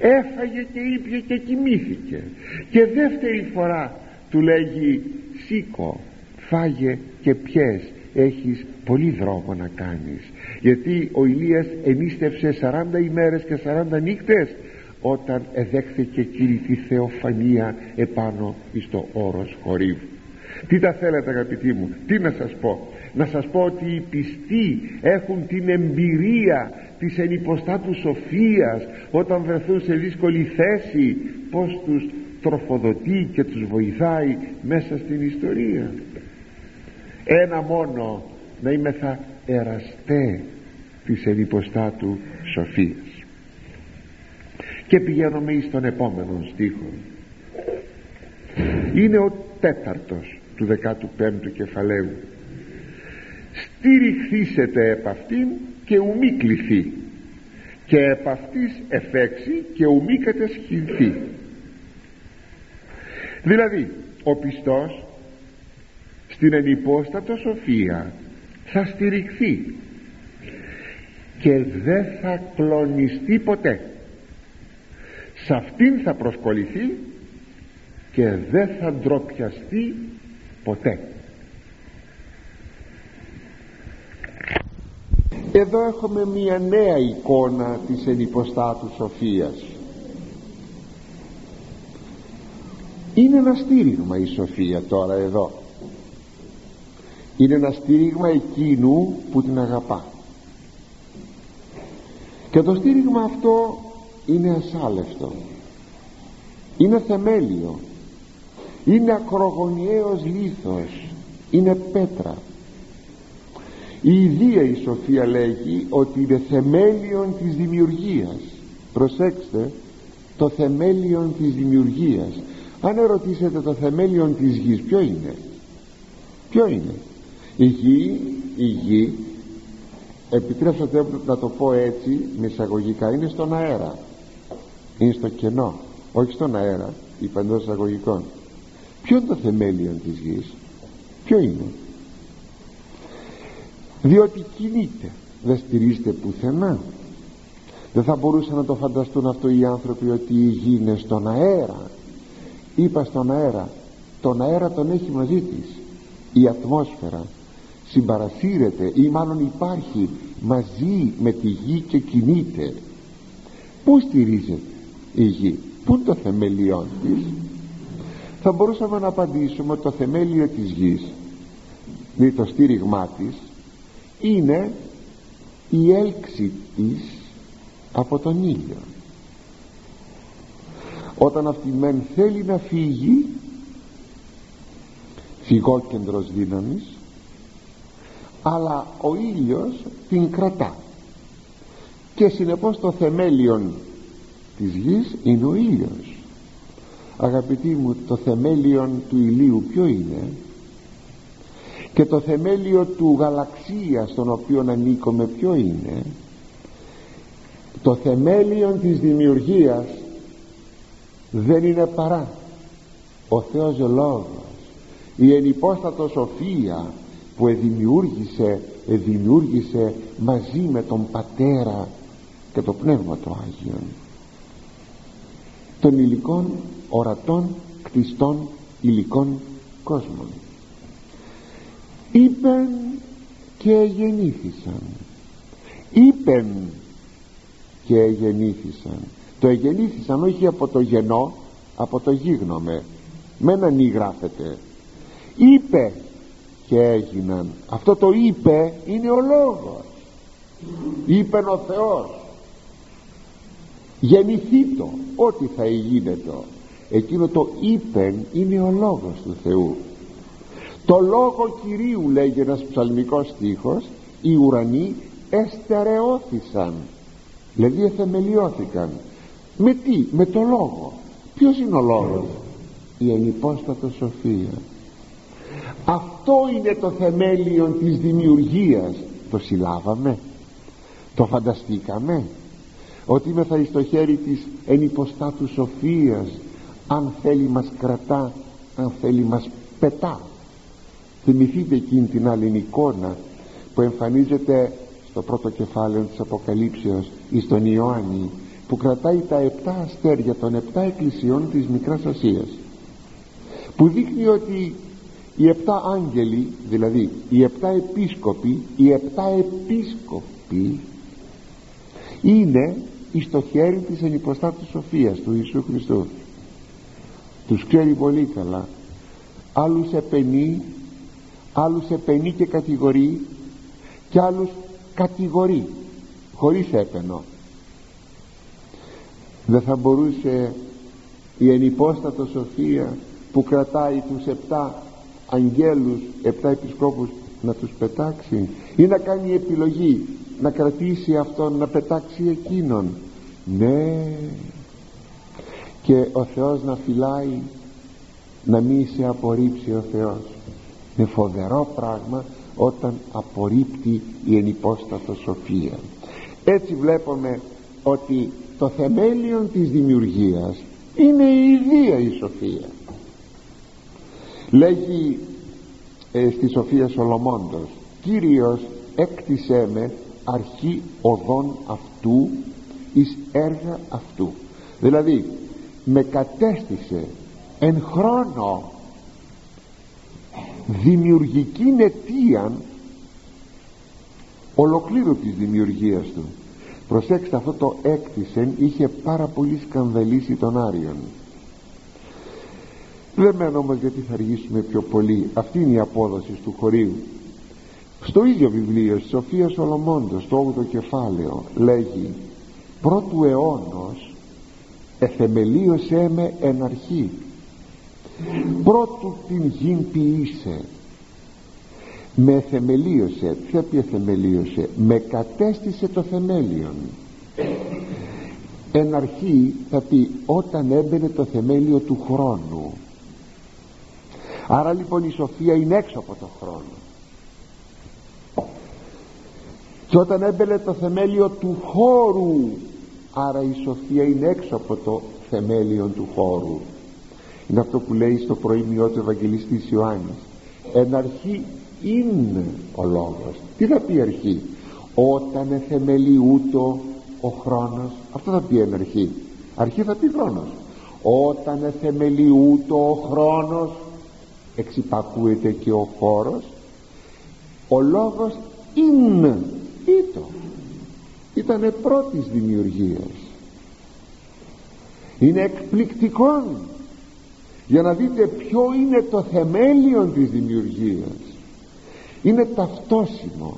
A: έφαγε και ήπια και κοιμήθηκε. Και δεύτερη φορά του λέγει σήκω φάγε και πιες έχεις πολύ δρόμο να κάνεις γιατί ο Ηλίας ενίστευσε 40 ημέρες και 40 νύχτες όταν εδέχθηκε εκείνη τη θεοφανία επάνω στο όρος χορύβου. Τι τα θέλετε αγαπητοί μου τι να σας πω να σας πω ότι οι πιστοί έχουν την εμπειρία της ενυποστάτους σοφίας όταν βρεθούν σε δύσκολη θέση πως τους τροφοδοτεί και τους βοηθάει μέσα στην ιστορία. Ένα μόνο να είμαι θα εραστέ της ενυποστάτου σοφίας. Και πηγαίνουμε εις τον επόμενο στίχο. Είναι ο τέταρτος του 15ου κεφαλαίου στηριχθήσετε επ' αυτήν και ουμή κληθεί. Και επ' αυτής εφέξει και ουμή κατεσχυνθεί. Δηλαδή ο πιστός στην ενυπόστατο σοφία θα στηριχθεί και δεν θα κλονιστεί ποτέ. Σε αυτήν θα προσκοληθεί και δεν θα ντροπιαστεί ποτέ εδώ έχουμε μια νέα εικόνα της ενυποστάτους σοφίας. Είναι ένα στήριγμα η σοφία τώρα εδώ. Είναι ένα στήριγμα εκείνου που την αγαπά. Και το στήριγμα αυτό είναι ασάλευτο. Είναι θεμέλιο. Είναι ακρογωνιαίος λίθος. Είναι πέτρα η Ιδία η Σοφία λέγει ότι είναι θεμέλιον της δημιουργίας. Προσέξτε το θεμέλιον της δημιουργίας. Αν ερωτήσετε το θεμέλιον της γης ποιο είναι; Ποιο είναι; Η γη, η γη επιτρέψατε να το πω έτσι με εισαγωγικά είναι στον αέρα. Είναι στο κενό όχι στον αέρα είπα εντός εισαγωγικών. Ποιο είναι το θεμέλιον της γης; Ποιο είναι; Διότι κινείται. Δεν στηρίζεται πουθενά. Δεν θα μπορούσαν να το φανταστούν αυτό οι άνθρωποι ότι η γη είναι στον αέρα είπα στον αέρα τον αέρα τον έχει μαζί της. Η ατμόσφαιρα συμπαρασύρεται ή μάλλον υπάρχει μαζί με τη γη και κινείται. Πού στηρίζεται η γη; Πού είναι το θεμελιόν της; Θα μπορούσαμε να απαντήσουμε ότι το θεμέλιο της γης δηλαδή το στήριγμά της είναι η έλξη της από τον ήλιο. Όταν αυτή μεν θέλει να φύγει φυγόκεντρος δύναμης αλλά ο ήλιος την κρατά. Και συνεπώς το θεμέλιον της γης είναι ο ήλιος. Αγαπητοί μου το θεμέλιον του ηλίου ποιο είναι; Και το θεμέλιο του γαλαξίας στον οποίο ανήκουμε ποιο είναι; Το θεμέλιο της δημιουργίας δεν είναι παρά. Ο Θεός Λόγος. Η ενυπόστατο σοφία που εδημιούργησε, εδημιούργησε μαζί με τον Πατέρα και το Πνεύμα του Άγιον. Των υλικών ορατών κτιστών υλικών κόσμων είπεν και γεννήθησαν. Είπεν και γεννήθησαν. Το εγεννήθησαν όχι από το γενό από το γίγνομε με έναν ή γράφεται. Είπε και έγιναν. Αυτό το είπε είναι ο λόγος. Είπεν ο Θεός. Γεννηθήτο ό,τι θα γίνεται εκείνο το είπεν είναι ο λόγος του Θεού το λόγο Κυρίου λέγει ένας ψαλμικός στίχος οι ουρανοί εστερεώθησαν δηλαδή εθεμελιώθηκαν. Με τι, με το λόγο. Ποιος είναι ο λόγος; Η ανυπόστατο σοφία. Αυτό είναι το θεμέλιο της δημιουργίας. Το συλλάβαμε. Το φανταστήκαμε. Ότι είμαι θα στο χέρι της ενυποστάτου σοφίας. Αν θέλει μας κρατά αν θέλει μας πετά θυμηθείτε εκείνη την άλλη εικόνα που εμφανίζεται στο πρώτο κεφάλαιο της Αποκαλύψεως εις τον Ιωάννη που κρατάει τα επτά αστέρια των επτά εκκλησιών της Μικράς Ασίας που δείχνει ότι οι επτά άγγελοι δηλαδή οι επτά επίσκοποι οι επτά επίσκοποι είναι εις το χέρι της ενυποστάτου σοφίας του Ιησού Χριστού. Τους ξέρει πολύ καλά. Άλλους επενεί άλλους επενεί και κατηγορεί και άλλους κατηγορεί χωρίς έπαινο. Δεν θα μπορούσε η ενυπόστατο σοφία που κρατάει τους επτά αγγέλους επτά επισκόπους να τους πετάξει ή να κάνει επιλογή να κρατήσει αυτόν να πετάξει εκείνον. Ναι. Και ο Θεός να φυλάει να μην σε απορρίψει ο Θεός είναι φοβερό πράγμα όταν απορρίπτει η ενυπόστατο σοφία. Έτσι βλέπουμε ότι το θεμέλιο της δημιουργίας είναι η ιδία η σοφία. Λέγει ε, στη Σοφία Σολομώντος Κύριος έκτισέ με αρχή οδών αυτού εις έργα αυτού δηλαδή με κατέστησε εν χρόνο δημιουργική αιτία ολοκλήρου της δημιουργίας του. Προσέξτε αυτό το έκτισεν είχε πάρα πολύ σκανδαλίσει τον Άριον. Δεν μένω όμως γιατί θα αργήσουμε πιο πολύ. Αυτή είναι η απόδοση του χωρίου στο ίδιο βιβλίο στη Σοφίας Σολομώντος το 8ο κεφάλαιο λέγει πρώτου αιώνος εθεμελίωσέ με εν αρχή πρώτου την γην ποιήσε με θεμελίωσε. Τι θα πει θεμελίωσε. Με κατέστησε το θεμέλιον. Εν αρχή θα πει όταν έμπαινε το θεμέλιο του χρόνου. Άρα λοιπόν η σοφία είναι έξω από το χρόνο. Και όταν έμπαινε το θεμέλιο του χώρου άρα η σοφία είναι έξω από το θεμέλιο του χώρου είναι αυτό που λέει στο προήμιό του Ευαγγελιστής Ιωάννης. Εν αρχή είναι ο λόγος τι θα πει αρχή; Όταν εθεμελιούτο ο χρόνος αυτό θα πει εν αρχή. Αρχή θα πει χρόνος. Όταν εθεμελιούτο ο χρόνος εξυπακούεται και ο χώρος ο λόγος είναι ήτο. Ήτανε πρώτης δημιουργίας. Είναι εκπληκτικός για να δείτε ποιο είναι το θεμέλιο της δημιουργίας. Είναι ταυτόσιμο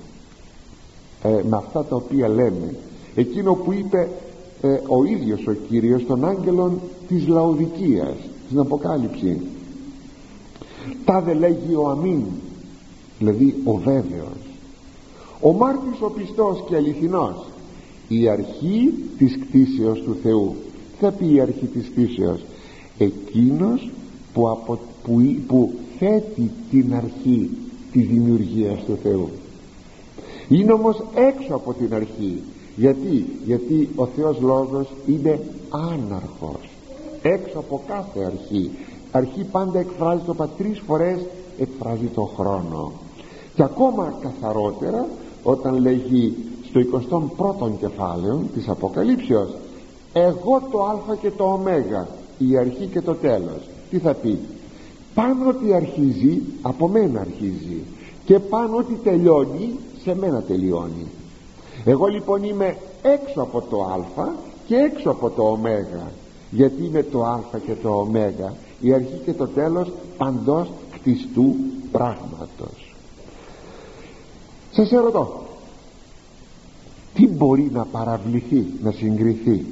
A: ε, με αυτά τα οποία λέμε. Εκείνο που είπε ε, ο ίδιος ο Κύριος των άγγελων της Λαοδικίας στην Αποκάλυψη. Τάδε λέγει ο αμήν δηλαδή ο βέβαιος. Ο μάρτης ο πιστός και αληθινός η αρχή της κτίσεως του Θεού. Θα πει η αρχή της κτίσεως. Εκείνος που, απο, που, που θέτει την αρχή της δημιουργίας του Θεού. Είναι όμως έξω από την αρχή. Γιατί, γιατί ο Θεός Λόγος είναι άναρχος. Έξω από κάθε αρχή. Αρχή πάντα εκφράζει το πατρίς φορές εκφράζει το χρόνο. Και ακόμα καθαρότερα όταν λέγει στο 21ο κεφάλαιο της Αποκαλύψεως εγώ το α και το ω η αρχή και το τέλος τι θα πει. Πάνω ότι αρχίζει από μένα αρχίζει. Και πάνω ότι τελειώνει σε μένα τελειώνει. Εγώ λοιπόν είμαι έξω από το α και έξω από το ω. Γιατί είναι το α και το ω. Η αρχή και το τέλος παντός κτιστού πράγματος. Σας ερωτώ τι μπορεί να παραβληθεί να συγκριθεί;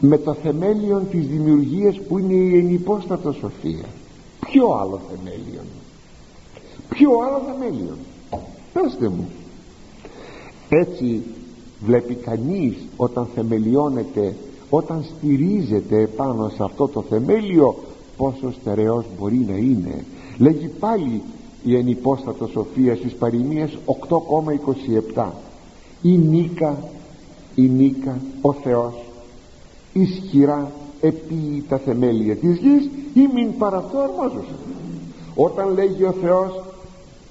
A: Με το θεμέλιο της δημιουργίας που είναι η ενυπόστατο σοφία. Ποιο άλλο θεμέλιο ποιο άλλο θεμέλιο πέστε μου. Έτσι βλέπει κανείς όταν θεμελιώνεται όταν στηρίζεται πάνω σε αυτό το θεμέλιο πόσο στερεός μπορεί να είναι. Λέγει πάλι η ενυπόστατο σοφία στις παροιμίες 8,27 η νίκα η νίκα ο Θεός ισχυρά επί τα θεμέλια της γης ή μην παραυτό αρμόζωσε όταν λέγει ο Θεός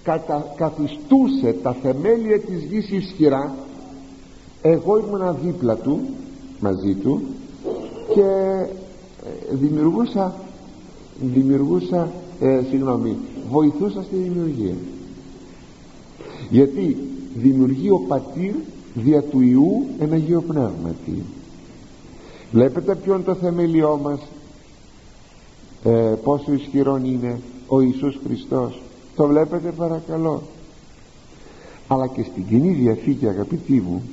A: κατα, καθιστούσε τα θεμέλια της γης ισχυρά εγώ ήμουν δίπλα του μαζί του και ε, δημιουργούσα δημιουργούσα ε, συγγνώμη βοηθούσα στη δημιουργία. Γιατί δημιουργεί ο πατήρ δια του Ιού ένα Αγίο Πνεύματι βλέπετε ποιο είναι το θεμελιό μας; Ε, πόσο ισχυρόν είναι ο Ιησούς Χριστός. Το βλέπετε παρακαλώ. Αλλά και στην Κοινή Διαθήκη αγαπητοί μου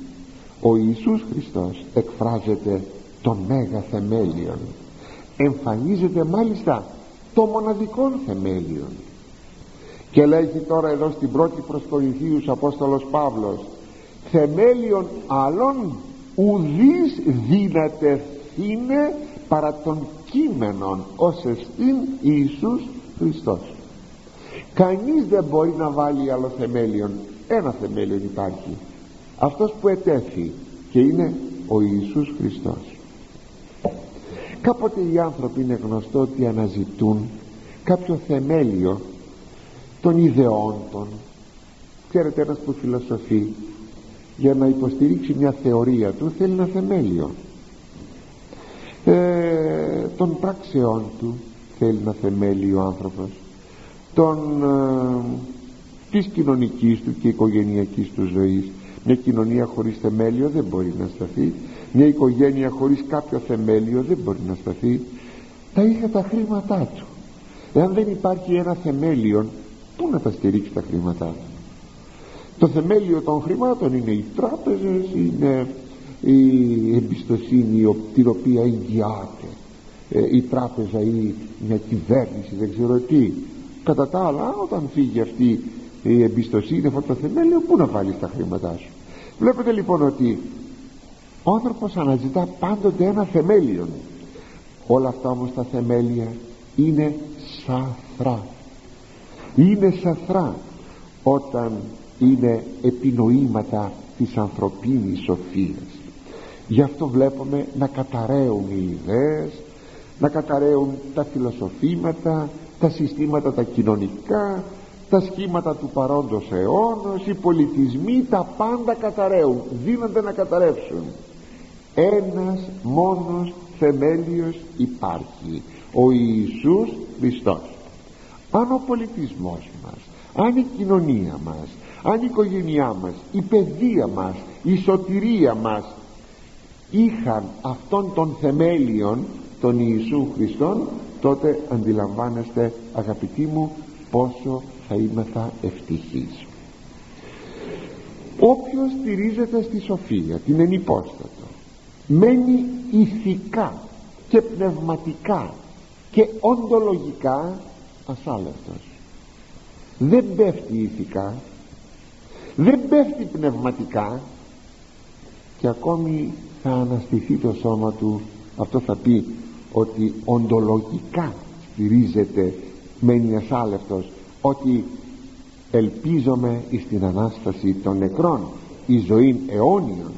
A: ο Ιησούς Χριστός εκφράζεται το μέγα θεμέλιον. Εμφανίζεται μάλιστα το μοναδικό θεμέλιον. Και λέγει τώρα εδώ στην πρώτη προς Κορινθίους Απόστολος Παύλος θεμέλιον άλλων ουδείς δύναται είναι παρά των κείμενων ως εστίν Ιησούς Χριστός. Κανείς δεν μπορεί να βάλει άλλο θεμέλιον. Ένα θεμέλιον υπάρχει. Αυτός που ετέθη και είναι ο Ιησούς Χριστός. Κάποτε οι άνθρωποι είναι γνωστό ότι αναζητούν κάποιο θεμέλιο των ιδεών των. Ξέρετε ένας που φιλοσοφεί για να υποστηρίξει μια θεωρία του θέλει ένα θεμέλιο. Ε, των πράξεών του θέλει ένα θεμέλιο ο άνθρωπος. Των, ε, της κοινωνικής του και οικογενειακής του ζωής. Μια κοινωνία χωρίς θεμέλιο δεν μπορεί να σταθεί. Μια οικογένεια χωρίς κάποιο θεμέλιο δεν μπορεί να σταθεί. Τα είχε τα χρήματά του. Εάν δεν υπάρχει ένα θεμέλιο πού να τα στηρίξει τα χρήματά του; Το θεμέλιο των χρημάτων είναι οι τράπεζες είναι η εμπιστοσύνη την οποία εγγυάται ε, η τράπεζα ή μια κυβέρνηση δεν ξέρω τι. Κατά τα άλλα όταν φύγει αυτή η εμπιστοσύνη αυτό το θεμέλιο πού να βάλεις τα χρήματά σου; Βλέπετε λοιπόν ότι ο άνθρωπος αναζητά πάντοτε ένα θεμέλιο. Όλα αυτά όμως τα θεμέλια είναι σαθρά είναι σαθρά όταν είναι επινοήματα της ανθρωπίνης σοφίας. Γι' αυτό βλέπουμε να καταραίουν οι ιδέες να καταραίουν τα φιλοσοφήματα τα συστήματα τα κοινωνικά τα σχήματα του παρόντος αιώνος οι πολιτισμοί τα πάντα καταραίουν δίνονται να καταρρεύσουν. Ένας μόνος θεμέλιος υπάρχει ο Ιησούς Χριστός. Αν ο πολιτισμός μας αν η κοινωνία μας αν η οικογένειά μας η παιδεία μας η σωτηρία μας είχαν αυτών των θεμέλιων των Ιησού Χριστών τότε αντιλαμβάνεστε αγαπητοί μου πόσο θα είμεθα ευτυχείς όποιος στηρίζεται στη σοφία την ενυπόστατο μένει ηθικά και πνευματικά και οντολογικά ασάλευτος. Δεν πέφτει ηθικά δεν πέφτει πνευματικά και ακόμη θα αναστηθεί το σώμα του. Αυτό θα πει ότι οντολογικά στηρίζεται μένει ασάλευτος ότι ελπίζομαι στην Ανάσταση των νεκρών η ζωή αιώνιων.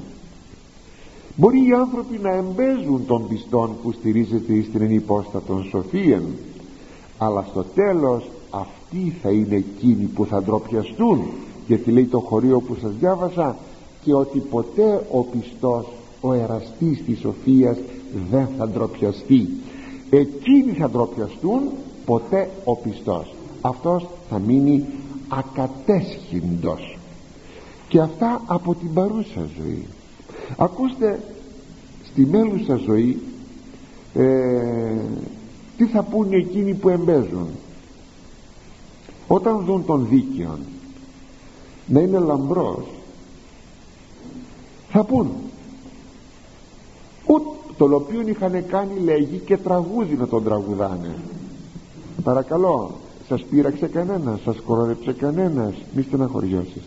A: Μπορεί οι άνθρωποι να εμπέζουν των πιστών που στηρίζεται στην ενυπώστα των σοφίων αλλά στο τέλος αυτοί θα είναι εκείνοι που θα ντροπιαστούν γιατί λέει το χωρίο που σας διάβασα και ότι ποτέ ο πιστός ο εραστής της σοφίας δεν θα ντροπιαστεί. Εκείνοι θα ντροπιαστούν ποτέ ο πιστός. Αυτός θα μείνει ακατέσχυντος. Και αυτά από την παρούσα ζωή. Ακούστε στη μέλουσα ζωή ε, τι θα πούνε εκείνοι που εμπέζουν; Όταν δουν τον δίκαιον να είναι λαμπρός. Θα πούν. Ούτε το οποίο είχαν κάνει λέγει και τραγούδι να τον τραγουδάνε. Παρακαλώ σας πείραξε κανένας σας κοροϊδέψε κανένας. Μη στεναχωριώσετε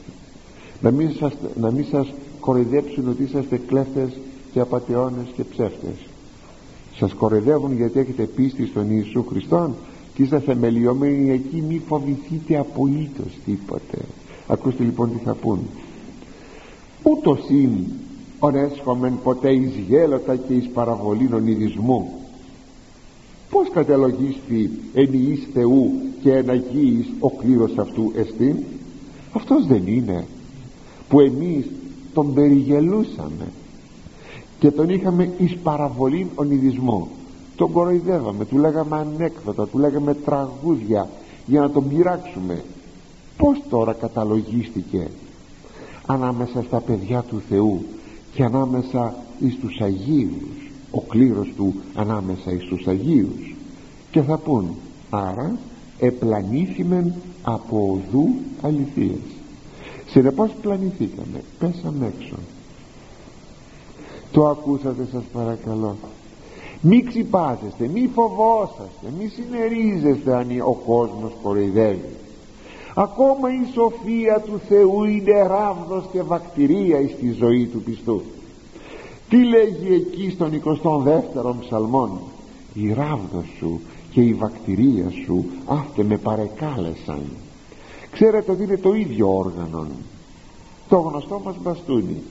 A: να μην σας, να μην σας κοροϊδέψουν ότι είσαστε κλέφτες και απατεώνες και ψεύτες. Σας κοροϊδεύουν γιατί έχετε πίστη στον Ιησού Χριστόν και είστε θεμελιωμένοι εκεί μη φοβηθείτε απολύτως τίποτε ακούστε λοιπόν τι θα πούν. Ούτως είναι ονέσχομεν ποτέ εις γέλοτα και εις παραβολήν ονειδισμού. Πως καταλογίστη εν ιής Θεού και εν Αγίης ο κλήρος αυτού εστίν; Αυτός δεν είναι που εμείς τον περιγελούσαμε και τον είχαμε εις παραβολήν ονειδισμό. Τον κοροϊδεύαμε του λέγαμε ανέκδοτα του λέγαμε τραγούδια για να τον πειράξουμε πως τώρα καταλογίστηκε ανάμεσα στα παιδιά του Θεού και ανάμεσα εις τους Αγίους ο κλήρος του ανάμεσα εις τους Αγίους. Και θα πούν άρα επλανήθημεν από οδού αληθείας συνεπώς πλανηθήκαμε πέσαμε έξω. Το ακούσατε σας παρακαλώ. Μη ξυπάζεστε μη φοβόσαστε μη συνερίζεστε αν ο κόσμος κοροϊδεύει ακόμα η σοφία του Θεού είναι ράβδος και βακτηρία στη ζωή του πιστού. Τι λέγει εκεί στον 22ο ψαλμόν; Η ράβδος σου και η βακτηρία σου αυτέ με παρεκάλεσαν. Ξέρετε ότι είναι το ίδιο όργανο το γνωστό μας μπαστούνι.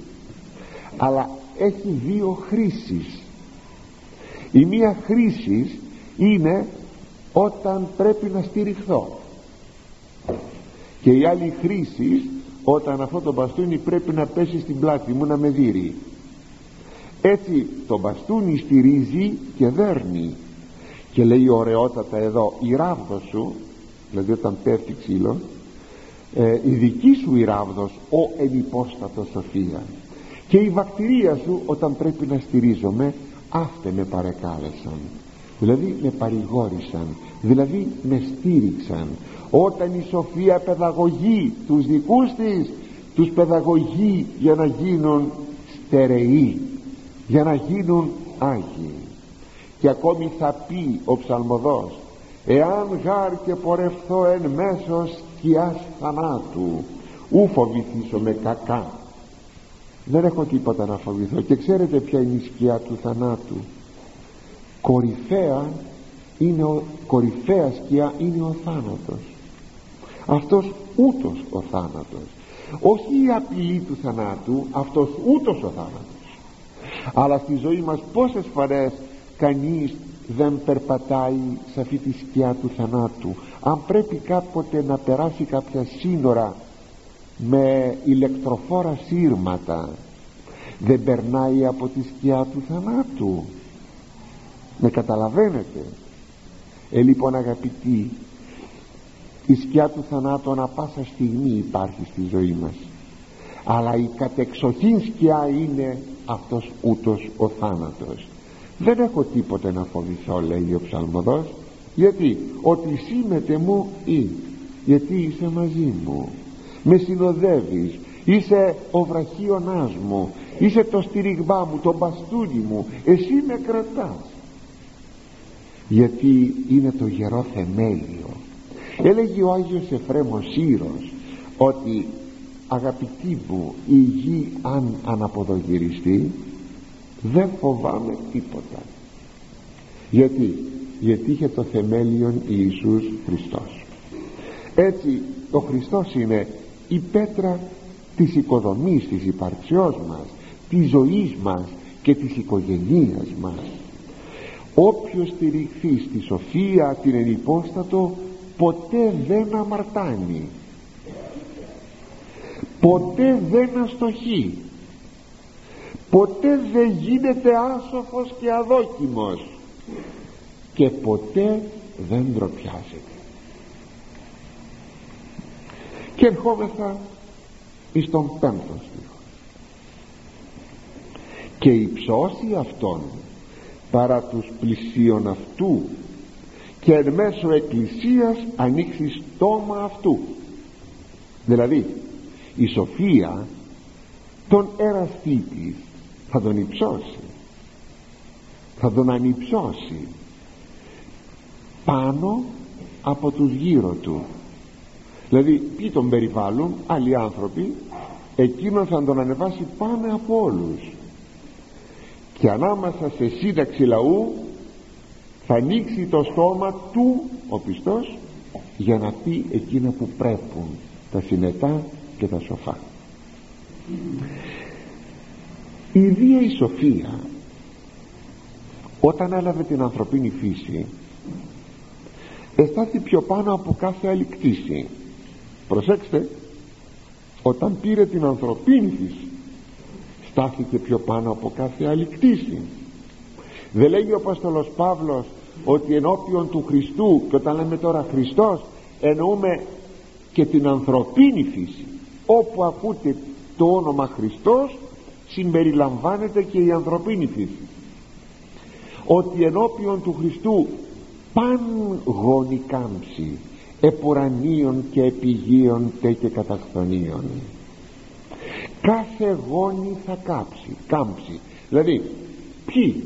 A: Αλλά έχει δύο χρήσεις. Η μία χρήση είναι όταν πρέπει να στηριχθώ και η άλλη χρήση όταν αυτό το μπαστούνι πρέπει να πέσει στην πλάτη μου να με δείρει έτσι το μπαστούνι στηρίζει και δέρνει. Και λέει ωραιότατα εδώ η ράβδος σου δηλαδή όταν πέφτει ξύλο ε, η δική σου η ράβδος ο ενυπόστατος σοφία. Και η βακτηρία σου όταν πρέπει να στηρίζομαι αυτέ με παρεκάλεσαν. Δηλαδή με παρηγόρησαν. Δηλαδή με στήριξαν όταν η σοφία παιδαγωγεί τους δικούς της τους παιδαγωγεί για να γίνουν στερεοί για να γίνουν Άγιοι. Και ακόμη θα πει ο ψαλμοδός εάν γάρ και πορευθώ εν μέσω σκιάς θανάτου ου φοβηθήσω με κακά δεν έχω τίποτα να φοβηθώ. Και ξέρετε ποια είναι η σκιά του θανάτου; Κορυφαία είναι ο, κορυφαία σκιά είναι ο θάνατος αυτός ούτως ο θάνατος. Όχι η απειλή του θανάτου αυτός ούτως ο θάνατος. Αλλά στη ζωή μας πόσες φορές κανείς δεν περπατάει σε αυτή τη σκιά του θανάτου. Αν πρέπει κάποτε να περάσει κάποια σύνορα με ηλεκτροφόρα σύρματα δεν περνάει από τη σκιά του θανάτου. Με καταλαβαίνετε. Ε λοιπόν αγαπητοί η σκιά του θανάτου ανα πάσα στιγμή υπάρχει στη ζωή μας. Αλλά η κατεξοχήν σκιά είναι αυτός ούτως ο θάνατος. Δεν έχω τίποτε να φοβηθώ λέει ο ψαλμοδός γιατί ότι σήμεται μου ή γιατί είσαι μαζί μου. Με συνοδεύεις είσαι ο βραχίωνάς μου είσαι το στηριγμά μου το μπαστούνι μου εσύ με κρατάς γιατί είναι το γερό θεμέλιο έλεγε ο Άγιος Εφρέμος Σύρος ότι αγαπητοί μου η γη αν αναποδογυριστεί δεν φοβάμαι τίποτα γιατί γιατί είχε το θεμέλιον Ιησούς Χριστός. Έτσι ο Χριστός είναι η πέτρα της οικοδομής της υπαρξιός μας της ζωής μας και της οικογενείας μας. Όποιος στηριχθεί στη σοφία την ενυπόστατο ποτέ δεν αμαρτάνει. Ποτέ δεν αστοχεί. Ποτέ δεν γίνεται άσοφος και αδόκιμος. Και ποτέ δεν ντροπιάζεται. Και ερχόμεθα εις τον πέμπτο στίχο. Και η ψώση αυτών παρά τους πλησίων αυτού και εν μέσω εκκλησίας ανοίξει στόμα αυτού. Δηλαδή η σοφία τον εραστή της θα τον υψώσει. Θα τον ανυψώσει πάνω από τους γύρω του. Δηλαδή ποιοι τον περιβάλλουν άλλοι άνθρωποι εκείνον θα τον ανεβάσει πάνω από όλους. Και ανάμεσα σε σύνταξη λαού θα ανοίξει το στόμα του ο πιστός για να πει εκείνα που πρέπουν τα συνετά και τα σοφά. Η Δία η Σοφία όταν έλαβε την ανθρωπίνη φύση εστάθη πιο πάνω από κάθε άλλη κτήση. Προσέξτε όταν πήρε την ανθρωπίνη φύση στάθηκε πιο πάνω από κάθε άλλη κτήση. Δεν λέγει ο Απόστολος Παύλος ότι ενώπιον του Χριστού και όταν λέμε τώρα Χριστός εννοούμε και την ανθρωπίνη φύση όπου ακούτε το όνομα Χριστός συμπεριλαμβάνεται και η ανθρωπίνη φύση. Ότι ενώπιον του Χριστού παν γόνη κάμψη επουρανίων και επιγείων τε και καταχθονίων κάθε γόνη θα κάψει κάμψει. Δηλαδή ποιοι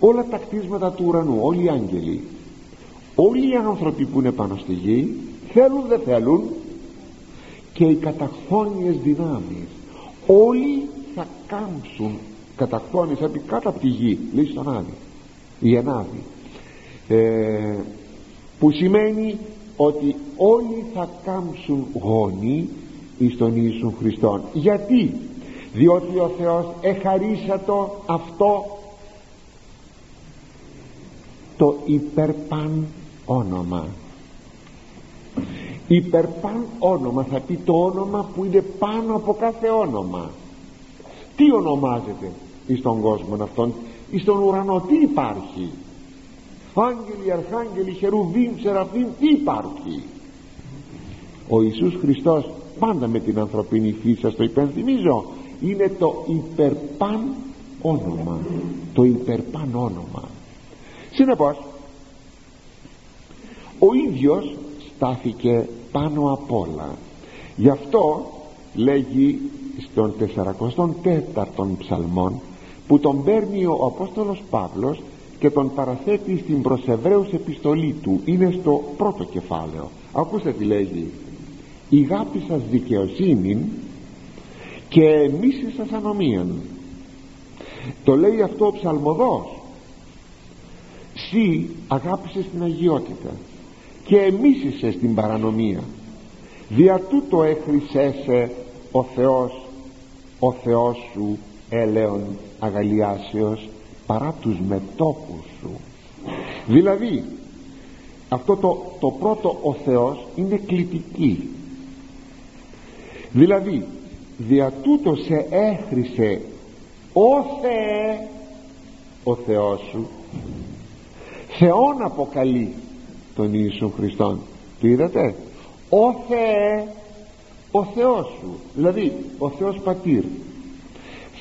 A: όλα τα κτίσματα του ουρανού όλοι οι άγγελοι όλοι οι άνθρωποι που είναι πάνω στη γη θέλουν δεν θέλουν. Και οι καταχθόνιες δυνάμεις όλοι θα κάμψουν καταχθόνιες επί κάτω από τη γη λέει στον Άδη η Ενάδη. Ε, που σημαίνει ότι όλοι θα κάμψουν γόνοι εις τον Ιησού Χριστόν. Γιατί; Διότι ο Θεός εχαρίσατο αυτό το υπερπαν όνομα. Υπερπαν όνομα θα πει το όνομα που είναι πάνω από κάθε όνομα. Τι ονομάζεται εις τον κόσμο αυτόν; Εις τον ουρανό. Τι υπάρχει; Άγγελοι, αρχάγγελοι, χερουβίμ, σεραφίμ τι υπάρχει. Ο Ιησούς Χριστός πάντα με την ανθρωπίνη φύση σας το υπενθυμίζω είναι το υπερπαν όνομα. Το υπερπαν όνομα συνεπώς ο ίδιος στάθηκε πάνω απ' όλα. Γι' αυτό λέγει στον 44ο ψαλμόν που τον παίρνει ο Απόστολος Παύλος και τον παραθέτει στην προσεβραίους επιστολή του. Είναι στο πρώτο κεφάλαιο. Ακούστε τι λέγει. Η γάπη σας δικαιοσύνη και εμείς σας ανομίαν το λέει αυτό ο ψαλμοδός Συ αγάπησες την αγιότητα και εμίσησες στην παρανομία. Δια τούτο έχρισέσαι ο Θεός ο Θεός σου έλεον αγαλιάσεως παρά τους μετόχους σου. Δηλαδή αυτό το, το πρώτο ο Θεός είναι κλητική. Δηλαδή δια τούτο σε έχρισε ο Θεέ ο Θεός σου Θεόν αποκαλεί τον Ιησού Χριστόν. Το είδατε; Ο Θεέ ο Θεός σου δηλαδή ο Θεός Πατήρ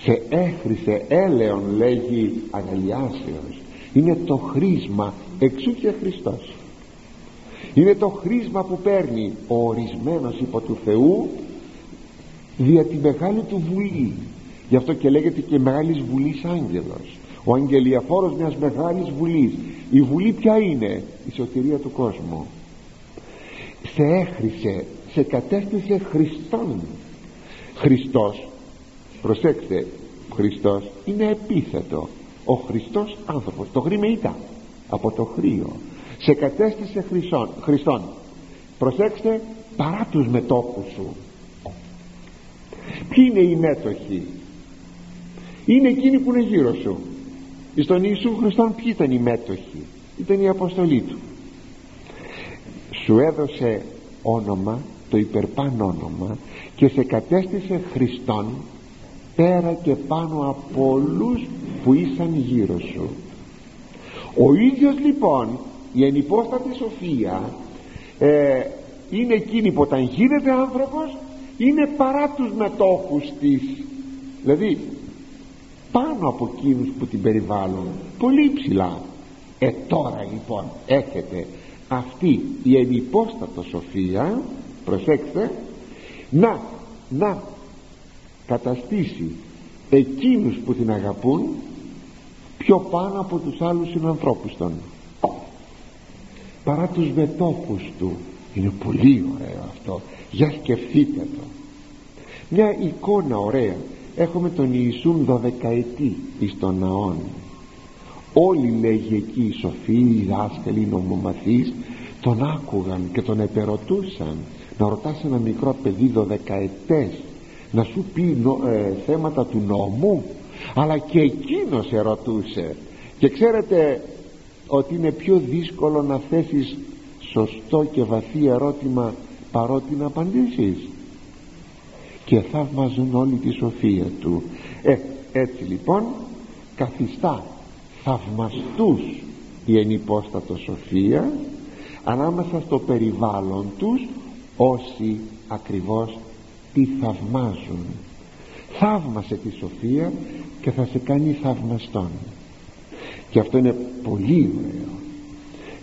A: σε έχρισε έλεον λέγει αγαλιάσεως είναι το χρήσμα εξού και Χριστός. Είναι το χρήσμα που παίρνει ο ορισμένος υπό του Θεού δια τη μεγάλη του βουλή. Γι' αυτό και λέγεται και μεγάλης βουλής άγγελος ο αγγελιαφόρος μιας μεγάλης βουλής. Η βουλή ποια είναι; Η σωτηρία του κόσμου. Σε έχρισε σε κατέστησε Χριστόν. Χριστός προσέξτε Χριστός είναι επίθετο. Ο Χριστός άνθρωπος το χρήμα ήταν από το χρήο σε κατέστησε Χριστόν, Χριστόν. Προσέξτε παρά τους μετόχους σου. Ποιοι είναι οι μέτοχοι; Είναι εκείνοι που είναι γύρω σου στον Ιησού Χριστόν ποιοι ήταν οι μέτοχοι ήταν η αποστολή του. Σου έδωσε όνομα το υπερπάν όνομα και σε κατέστησε Χριστόν πέρα και πάνω από όλους που ήσαν γύρω σου. Ο ίδιος λοιπόν η ενυπόστατη σοφία ε, είναι εκείνη που όταν γίνεται άνθρωπος είναι παρά τους μετόχους της. Δηλαδή πάνω από εκείνους που την περιβάλλουν. Πολύ ψηλά ε τώρα λοιπόν έχετε αυτή η ενυπόστατο σοφία προσέξτε να να καταστήσει εκείνους που την αγαπούν πιο πάνω από τους άλλους συνανθρώπους των. Παρά τους μετόχους του. Είναι πολύ ωραίο αυτό. Για σκεφτείτε το. Μια εικόνα ωραία έχουμε τον Ιησούν δωδεκαετή εις τον ναόν. Όλοι λέγει εκεί οι σοφοί, οι δάσκαλοι, οι νομομαθείς τον άκουγαν και τον επερωτούσαν. Να ρωτάς ένα μικρό παιδί δωδεκαετές να σου πει ε, θέματα του νόμου αλλά και εκείνος ερωτούσε. Και ξέρετε ότι είναι πιο δύσκολο να θέσεις σωστό και βαθύ ερώτημα παρότι να απαντήσεις και θαυμαζούν όλη τη σοφία του. Ε, έτσι λοιπόν καθιστά θαυμαστούς η ενυπόστατο σοφία ανάμεσα στο περιβάλλον τους όσοι ακριβώς τη θαυμάζουν. Θαύμασε τη σοφία και θα σε κάνει θαυμαστόν. Και αυτό είναι πολύ ωραίο.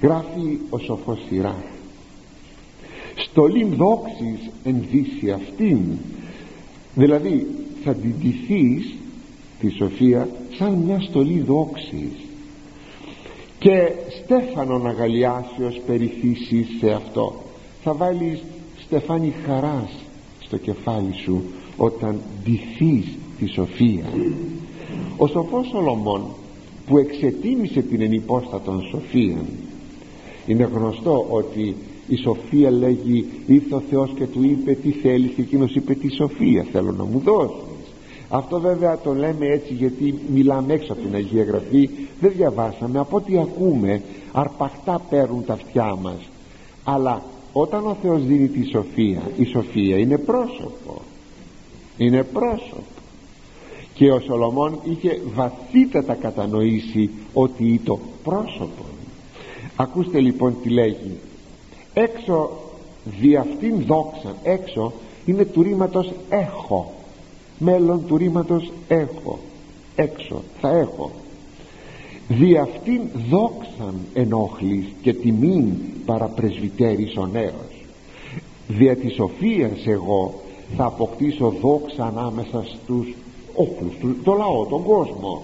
A: Γράφει ο σοφός σειρά στολήν δόξης ενδύσει αυτήν δηλαδή θα την τη σοφία σαν μια στολή δόξης. Και στέφανον αγαλιάσεως περιθύσεις σε αυτό. Θα βάλεις στεφάνι χαράς στο κεφάλι σου όταν ντυθείς τη σοφία. Ο σοφός Σολομών που εξετίμησε την ενυπόστατον σοφία είναι γνωστό ότι η σοφία λέγει ήρθε ο Θεός και του είπε τι θέλεις και εκείνος είπε τη σοφία θέλω να μου δώσεις αυτό βέβαια το λέμε έτσι γιατί μιλάμε έξω από την Αγία Γραφή. Δεν διαβάσαμε. Από ό,τι ακούμε αρπαχτά παίρνουν τα αυτιά μας. Αλλά όταν ο Θεός δίνει τη σοφία η σοφία είναι πρόσωπο. Είναι πρόσωπο. Και ο Σολομών είχε βαθύτατα κατανοήσει ότι το πρόσωπο. Ακούστε λοιπόν τι λέγει έξω δι' αυτήν δόξαν έξω είναι του ρήματος έχω μέλλον του ρήματος έχω έξω θα έχω. Δι' αυτήν δόξαν ενόχλης και τιμήν παραπρεσβυτέρης ο νέος δια της σοφίας εγώ θα αποκτήσω δόξα ανάμεσα στους όχλους, το λαό, τον κόσμο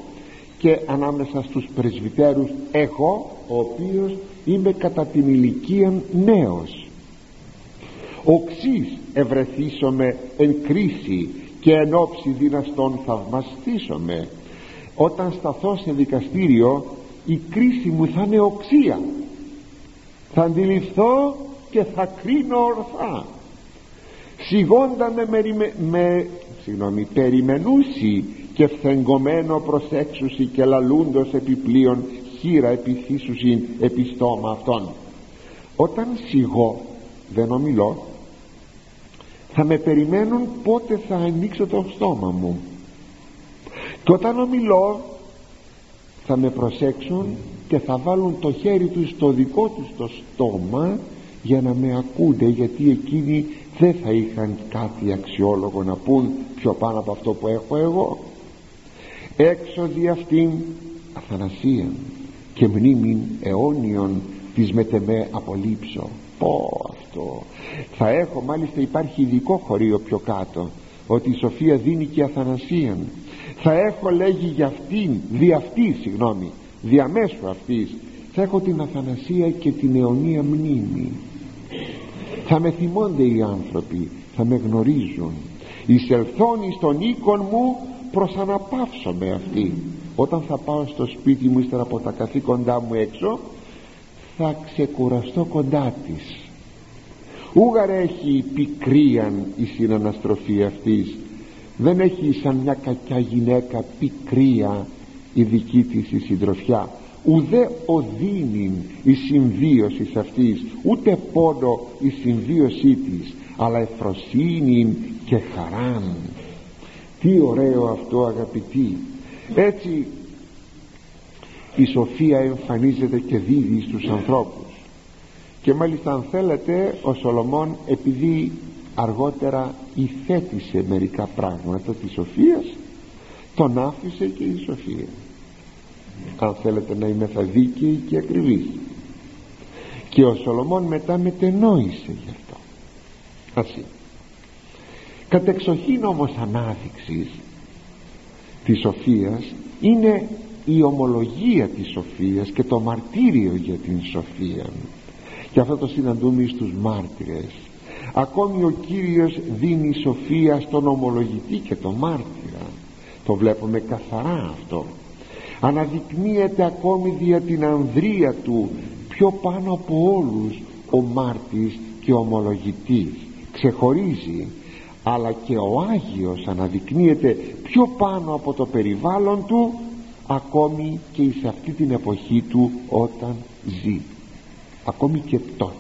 A: και ανάμεσα στους πρεσβυτέρους εγώ ο οποίος είμαι κατά την ηλικία νέος. Οξύς ευρεθήσομαι εν κρίση και εν όψη δυναστών θαυμαστήσομαι. Όταν σταθώ σε δικαστήριο η κρίση μου θα είναι οξία. Θα αντιληφθώ και θα κρίνω ορθά. Σιγόντα με, με, με συγγνώμη, περιμενούσι και φθεγκωμένο προσέξουσι και λαλούντος επιπλέον χείρα επιθύσουσιν επιστόμα αυτών. Όταν σιγώ δεν ομιλώ θα με περιμένουν πότε θα ανοίξω το στόμα μου. Και όταν ομιλώ θα με προσέξουν και θα βάλουν το χέρι τους στο δικό τους το στόμα για να με ακούνται γιατί εκείνοι δεν θα είχαν κάτι αξιόλογο να πούν πιο πάνω από αυτό που έχω εγώ έξω δι' αυτήν αθανασία και μνήμην αιώνιων της μετεμέ απολύψω. Πω αυτό. Θα έχω μάλιστα υπάρχει ειδικό χωρίο πιο κάτω ότι η Σοφία δίνει και αθανασία θα έχω λέγει για αυτήν δι' αυτής συγγνώμη διαμέσου αυτής. Θα έχω την αθανασία και την αιωνία μνήμη. Θα με θυμώνται οι άνθρωποι θα με γνωρίζουν. Εισελθόν εις τον οίκον μου προς με αυτή όταν θα πάω στο σπίτι μου ύστερα από τα καθήκοντά μου έξω θα ξεκουραστώ κοντά της. Ούγαρ έχει πικρίαν η συναναστροφή αυτής. Δεν έχει σαν μια κακιά γυναίκα πικρία η δική της η συντροφιά. Ουδέ οδύνην η συμβίωση αυτής ούτε πόνο η συμβίωσή της αλλά εφροσύνη και χαράν τι ωραίο αυτό αγαπητοί. Έτσι η σοφία εμφανίζεται και δίδει στους ανθρώπους. Και μάλιστα αν θέλετε ο Σολομών επειδή αργότερα υθέτησε μερικά πράγματα της σοφίας τον άφησε και η σοφία. Αν θέλετε να είμαι θα δίκαιοι και ακριβής. Και ο Σολομών μετά μετενόησε γι' αυτό. Ας κατεξοχήν όμως ανάδειξης της σοφίας είναι η ομολογία της σοφίας και το μαρτύριο για την σοφία. Και αυτό το συναντούμε στους μάρτυρες. Ακόμη ο Κύριος δίνει σοφία στον ομολογητή και τον μάρτυρα. Το βλέπουμε καθαρά αυτό. Αναδεικνύεται ακόμη δια την ανδρεία του πιο πάνω από όλους ο μάρτης και ο ομολογητής. Ξεχωρίζει αλλά και ο Άγιος αναδεικνύεται πιο πάνω από το περιβάλλον του ακόμη και σε αυτή την εποχή του όταν ζει. Ακόμη και τότε.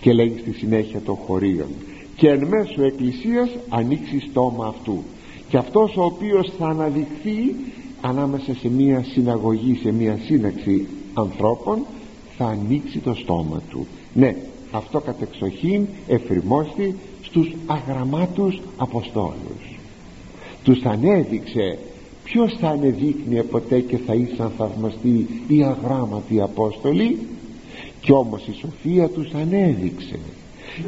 A: Και λέγει στη συνέχεια των χωρίων και εν μέσω εκκλησίας ανοίξει στόμα αυτού. Και αυτός ο οποίος θα αναδειχθεί ανάμεσα σε μια συναγωγή σε μια σύναξη ανθρώπων θα ανοίξει το στόμα του ναι αυτό κατεξοχήν εφηρμόστη στους αγραμμάτους Αποστόλους. Τους ανέδειξε ποιος θα ανεδείκνυε ποτέ και θα ήσαν θαυμαστοί οι αγράμματοι Απόστολοι κι όμως η σοφία τους ανέδειξε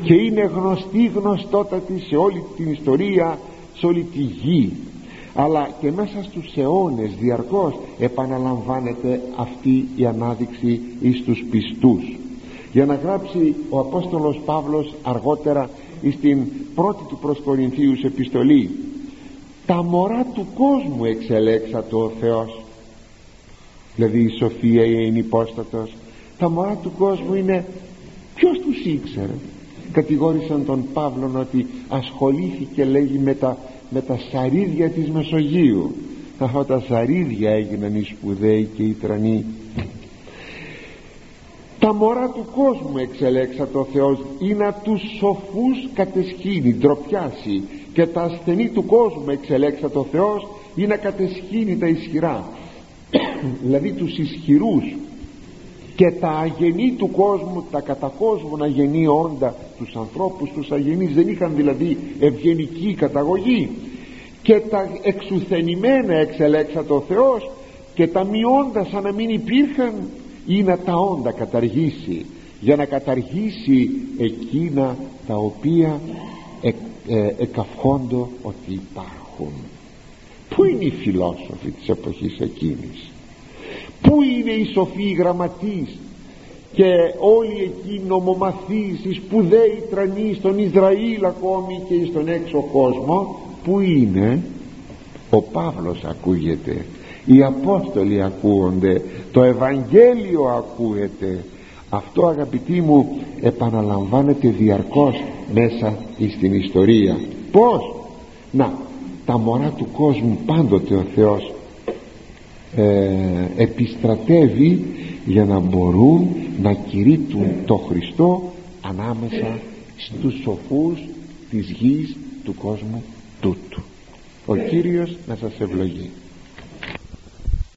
A: και είναι γνωστή γνωστότατη σε όλη την ιστορία σε όλη τη γη. Αλλά και μέσα στους αιώνες διαρκώς επαναλαμβάνεται αυτή η ανάδειξη εις τους πιστούς. Για να γράψει ο Απόστολος Παύλος αργότερα στην πρώτη του προς Κορινθίους επιστολή. Τα μωρά του κόσμου εξελέξατο ο Θεός δηλαδή η σοφία η ενυπόστατος τα μωρά του κόσμου είναι ποιος τους ήξερε; Κατηγόρησαν τον Παύλον ότι ασχολήθηκε λέγει με τα, με τα σαρίδια της Μεσογείου. Αυτά τα σαρίδια έγιναν οι σπουδαίοι και οι τρανοί τα μωρά του κόσμου εξελέξα το Θεός. Ή να τους σοφούς κατεσχύνει, ντροπιάσει. Και τα ασθενή του κόσμου εξελέξα το Θεός ή να κατεσχύνει τα ισχυρά. Δηλαδή τους ισχυρούς. Και τα αγενή του κόσμου τα κατά κόσμου αγενή όντα τους ανθρώπους τους αγενείς δεν είχαν δηλαδή ευγενική καταγωγή. Και τα εξουθενημένα εξελέξα το Θεός και τα μειώντα σαν να μην υπήρχαν ή να τα όντα καταργήσει για να καταργήσει εκείνα τα οποία ε, ε, εκαυχόντο ότι υπάρχουν. Πού είναι οι φιλόσοφοι της εποχής εκείνης; Πού είναι οι σοφοί γραμματείς και όλοι εκεί οι νομομαθείς οι σπουδαίοι τρανοί στον Ισραήλ ακόμη και στον έξω κόσμο; Που είναι; Ο Παύλος ακούγεται οι Απόστολοι ακούγονται το Ευαγγέλιο ακούγεται αυτό αγαπητοί μου επαναλαμβάνεται διαρκώς μέσα στην ιστορία. Πως να τα μωρά του κόσμου πάντοτε ο Θεός ε, επιστρατεύει για να μπορούν να κηρύττουν το Χριστό ανάμεσα στους σοφούς της γης του κόσμου τούτου. Ο Κύριος να σας ευλογεί